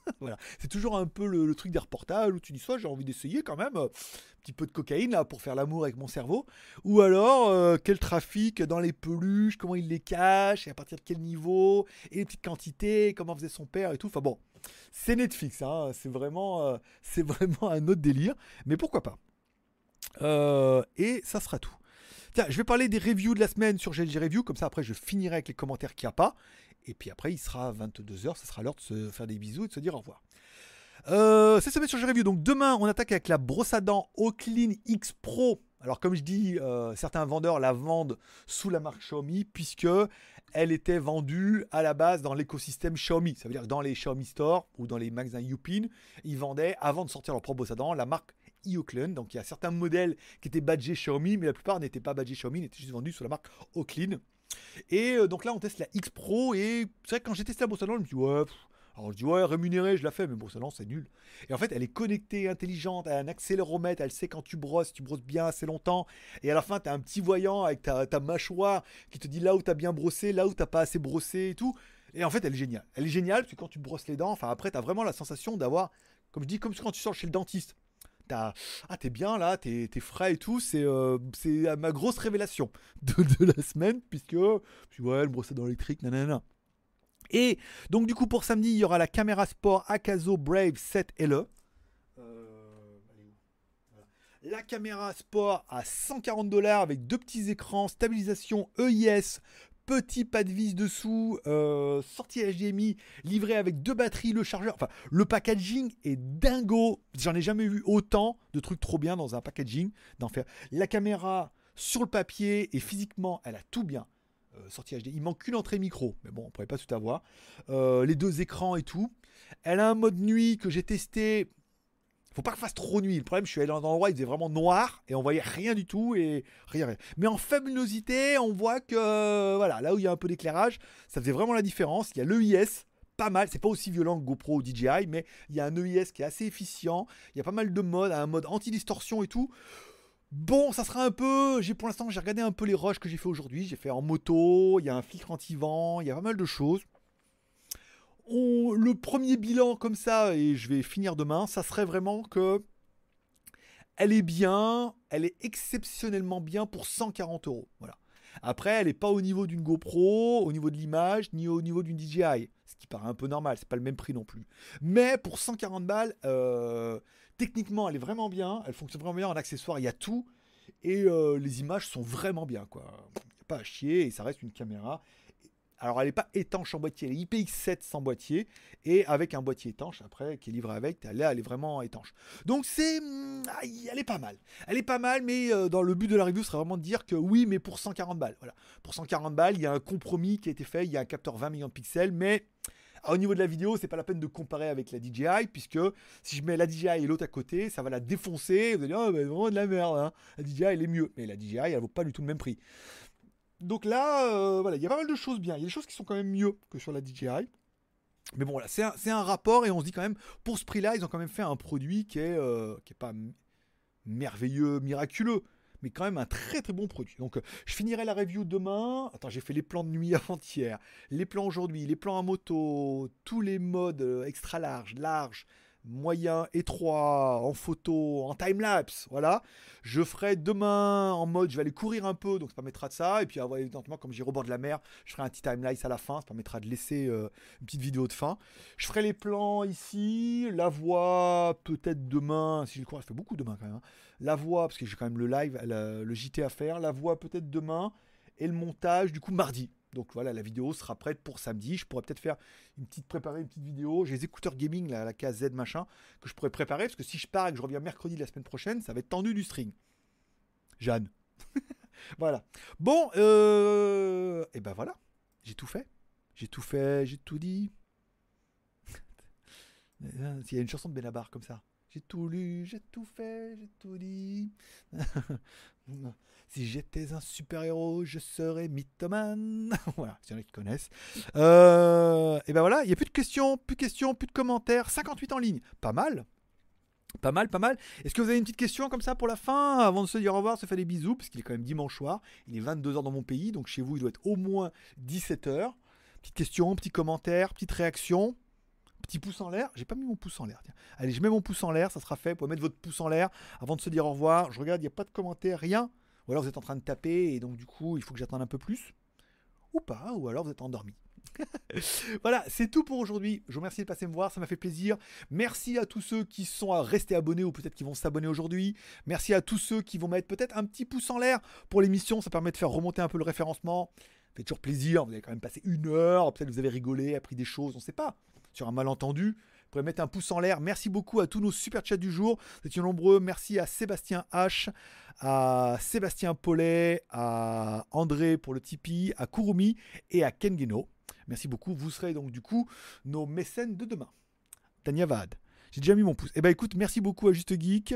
(laughs) c'est toujours un peu le, truc des reportages où tu dis soit j'ai envie d'essayer quand même euh, un petit peu de cocaïne là pour faire l'amour avec mon cerveau, ou alors euh, quel trafic dans les peluches, comment il les cache et à partir de quel niveau et les petites quantités, comment faisait son père et tout. Enfin bon, c'est Netflix, hein, c'est vraiment, euh, (laughs) c'est vraiment un autre délire, mais pourquoi pas. Et ça sera tout. Tiens, je vais parler des reviews de la semaine sur GLG Review, comme ça après je finirai avec les commentaires qu'il n'y a pas. Et puis après, il sera 22h, ça sera l'heure de se faire des bisous et de se dire au revoir. Euh, cette semaine sur Review, donc demain on attaque avec la brosse à dents Oaklyn X Pro. Alors comme je dis, euh, certains vendeurs la vendent sous la marque Xiaomi puisque elle était vendue à la base dans l'écosystème Xiaomi. Ça veut dire que dans les Xiaomi Store ou dans les magasins Youpin, ils vendaient avant de sortir leur propre brosse à dents la marque Oaklyn. Donc il y a certains modèles qui étaient badgés Xiaomi, mais la plupart n'étaient pas badgés Xiaomi, ils étaient juste vendus sous la marque Oaklyn. Et euh, donc là, on teste la X Pro. Et c'est vrai que quand j'ai testé à dents, je me suis dit, ouais, alors je dis, ouais, rémunéré, je la fais, mais dents, c'est nul. Et en fait, elle est connectée, intelligente, elle a un accéléromètre, elle sait quand tu brosses, tu brosses bien assez longtemps. Et à la fin, tu as un petit voyant avec ta, ta mâchoire qui te dit là où tu as bien brossé, là où tu pas assez brossé et tout. Et en fait, elle est géniale. Elle est géniale parce que quand tu brosses les dents, enfin après, tu as vraiment la sensation d'avoir, comme je dis, comme quand tu sors chez le dentiste. Ah t'es bien là, t'es frais et tout, c'est euh, ma grosse révélation (laughs) de, la semaine puisque puis ouais le dents électrique nanana. Et donc du coup pour samedi il y aura la caméra sport Akazo Brave 7 LE. Euh. La caméra sport à 140 dollars avec deux petits écrans, stabilisation EIS, petit pas de vis dessous, euh, sortie HDMI, livré avec deux batteries, le chargeur. Enfin, le packaging est dingo. J'en ai jamais vu autant de trucs trop bien dans un packaging. D'en faire. La caméra sur le papier et physiquement, elle a tout bien. Euh, sortie HD. Il manque qu'une entrée micro, mais bon, on pourrait pas tout avoir. Euh, les deux écrans et tout. Elle a un mode nuit que j'ai testé. Faut pas que fasse trop nuit. Le problème, je suis allé dans un endroit, il faisait vraiment noir et on voyait rien du tout et rien. rien. Mais en fabuleusité, on voit que euh, voilà, là où il y a un peu d'éclairage, ça faisait vraiment la différence. Il y a l'EIS, pas mal. C'est pas aussi violent que GoPro ou DJI, mais il y a un EIS qui est assez efficient. Il y a pas mal de modes, un mode anti-distorsion et tout. Bon, ça sera un peu. J'ai pour l'instant, j'ai regardé un peu les rushs que j'ai fait aujourd'hui. J'ai fait en moto. Il y a un filtre anti-vent. Il y a pas mal de choses. Le premier bilan comme ça, et je vais finir demain, ça serait vraiment que elle est bien, elle est exceptionnellement bien pour 140 euros. Voilà. Après, elle n'est pas au niveau d'une GoPro, au niveau de l'image, ni au niveau d'une DJI. Ce qui paraît un peu normal, c'est pas le même prix non plus. Mais pour 140 balles, euh, techniquement, elle est vraiment bien. Elle fonctionne vraiment bien en accessoire, il y a tout. Et euh, les images sont vraiment bien, quoi. Il n'y a pas à chier, et ça reste une caméra. Alors, elle n'est pas étanche en boîtier, elle est IPX7 sans boîtier, et avec un boîtier étanche, après, qui est livré avec, là, elle est vraiment étanche. Donc, c'est. aïe, Elle est pas mal. Elle est pas mal, mais euh, dans le but de la review, ce serait vraiment de dire que oui, mais pour 140 balles. Voilà. Pour 140 balles, il y a un compromis qui a été fait, il y a un capteur 20 millions de pixels, mais. ah, Au niveau de la vidéo, c'est pas la peine de comparer avec la DJI, puisque si je mets la DJI et l'autre à côté, ça va la défoncer. Vous allez dire, oh, mais vraiment de la merde. hein. La DJI, elle est mieux. Mais la DJI, elle vaut pas du tout le même prix. Donc là, euh, voilà, il y a pas mal de choses bien. Il y a des choses qui sont quand même mieux que sur la DJI. Mais bon, c'est un, un rapport et on se dit quand même, pour ce prix-là, ils ont quand même fait un produit qui est, euh, qui est pas merveilleux, miraculeux. mais quand même un très très bon produit. Donc euh, je finirai la review demain. Attends, j'ai fait les plans de nuit (laughs) avant-hier, les plans aujourd'hui, les plans à moto, tous les modes extra large, large, moyen, étroit, en photo, en time-lapse, voilà. Je ferai demain en mode, je vais aller courir un peu, donc ça permettra de ça. Et puis, avoir, évidemment, comme j'ai rebord de la mer, je ferai un petit time-lapse à la fin, ça permettra de laisser euh, une petite vidéo de fin. Je ferai les plans ici, la voix peut-être demain, si je crois, je fais beaucoup demain quand même. hein. La voix, parce que j'ai quand même le live, le JT à faire, la voix peut-être demain, et le montage du coup mardi. Donc voilà, la vidéo sera prête pour samedi. Je pourrais peut-être faire une petite préparer une petite vidéo. J'ai les écouteurs gaming, la KZ machin, que je pourrais préparer parce que si je pars et que je reviens mercredi de la semaine prochaine, ça va être tendu du string. Jeanne. (laughs) voilà. Bon, euh... et ben voilà, j'ai tout fait. J'ai tout fait, j'ai tout dit. (laughs) Il y a une chanson de Benabar comme ça. J'ai tout lu, j'ai tout fait, j'ai tout dit. (laughs) si j'étais un super-héros, je serais mythomane. (laughs) voilà, s'il y en a qui connaissent. Euh, et ben voilà, il n'y a plus de questions, plus de questions, plus de commentaires. 58 en ligne. Pas mal. Pas mal, pas mal. Est-ce que vous avez une petite question comme ça pour la fin Avant de se dire au revoir, se faire des bisous, parce qu'il est quand même dimanche soir. Il est 22h dans mon pays, donc chez vous, il doit être au moins 17h. Petite question, petit commentaire, petite réaction. Petit pouce en l'air. J'ai pas mis mon pouce en l'air. Allez, je mets mon pouce en l'air, ça sera fait. Vous pouvez mettre votre pouce en l'air avant de se dire au revoir. Je regarde, il n'y a pas de commentaire, rien. Ou alors vous êtes en train de taper et donc du coup, il faut que j'attende un peu plus. Ou pas, ou alors vous êtes endormi. (laughs) voilà, c'est tout pour aujourd'hui. Je vous remercie de passer me voir, ça m'a fait plaisir. Merci à tous ceux qui sont restés abonnés ou peut-être qui vont s'abonner aujourd'hui. Merci à tous ceux qui vont mettre peut-être un petit pouce en l'air pour l'émission, ça permet de faire remonter un peu le référencement. Ça fait toujours plaisir, vous avez quand même passé une heure, peut-être vous avez rigolé, appris des choses, on ne sait pas. Sur un malentendu, vous pouvez mettre un pouce en l'air. Merci beaucoup à tous nos super chats du jour. Vous étiez nombreux. Merci à Sébastien H, à Sébastien Paulet, à André pour le Tipeee, à Kurumi et à Kengeno. Merci beaucoup. Vous serez donc du coup nos mécènes de demain. Tania Vad. J'ai déjà mis mon pouce. Eh ben écoute, merci beaucoup à Juste Geek.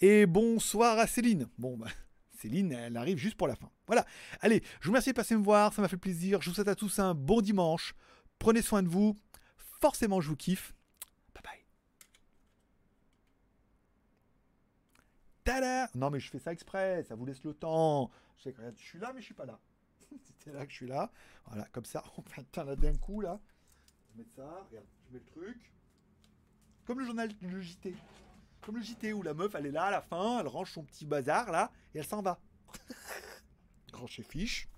Et bonsoir à Céline. Bon, bah, (laughs) Céline, elle arrive juste pour la fin. Voilà. Allez, je vous remercie de passer me voir. Ça m'a fait plaisir. Je vous souhaite à tous un bon dimanche. Prenez soin de vous. Forcément, je vous kiffe. Bye bye. Tada Non, mais je fais ça exprès. Ça vous laisse le temps. Je, suis là, mais je suis pas là. (laughs) C'était là que je suis là. Voilà, comme ça. On fait un là d'un coup, là. Je mets ça. Regarde, je mets le truc. Comme le journal, le JT. Comme le JT où la meuf, elle est là à la fin, elle range son petit bazar là, et elle s'en va. (laughs) range ses fiches.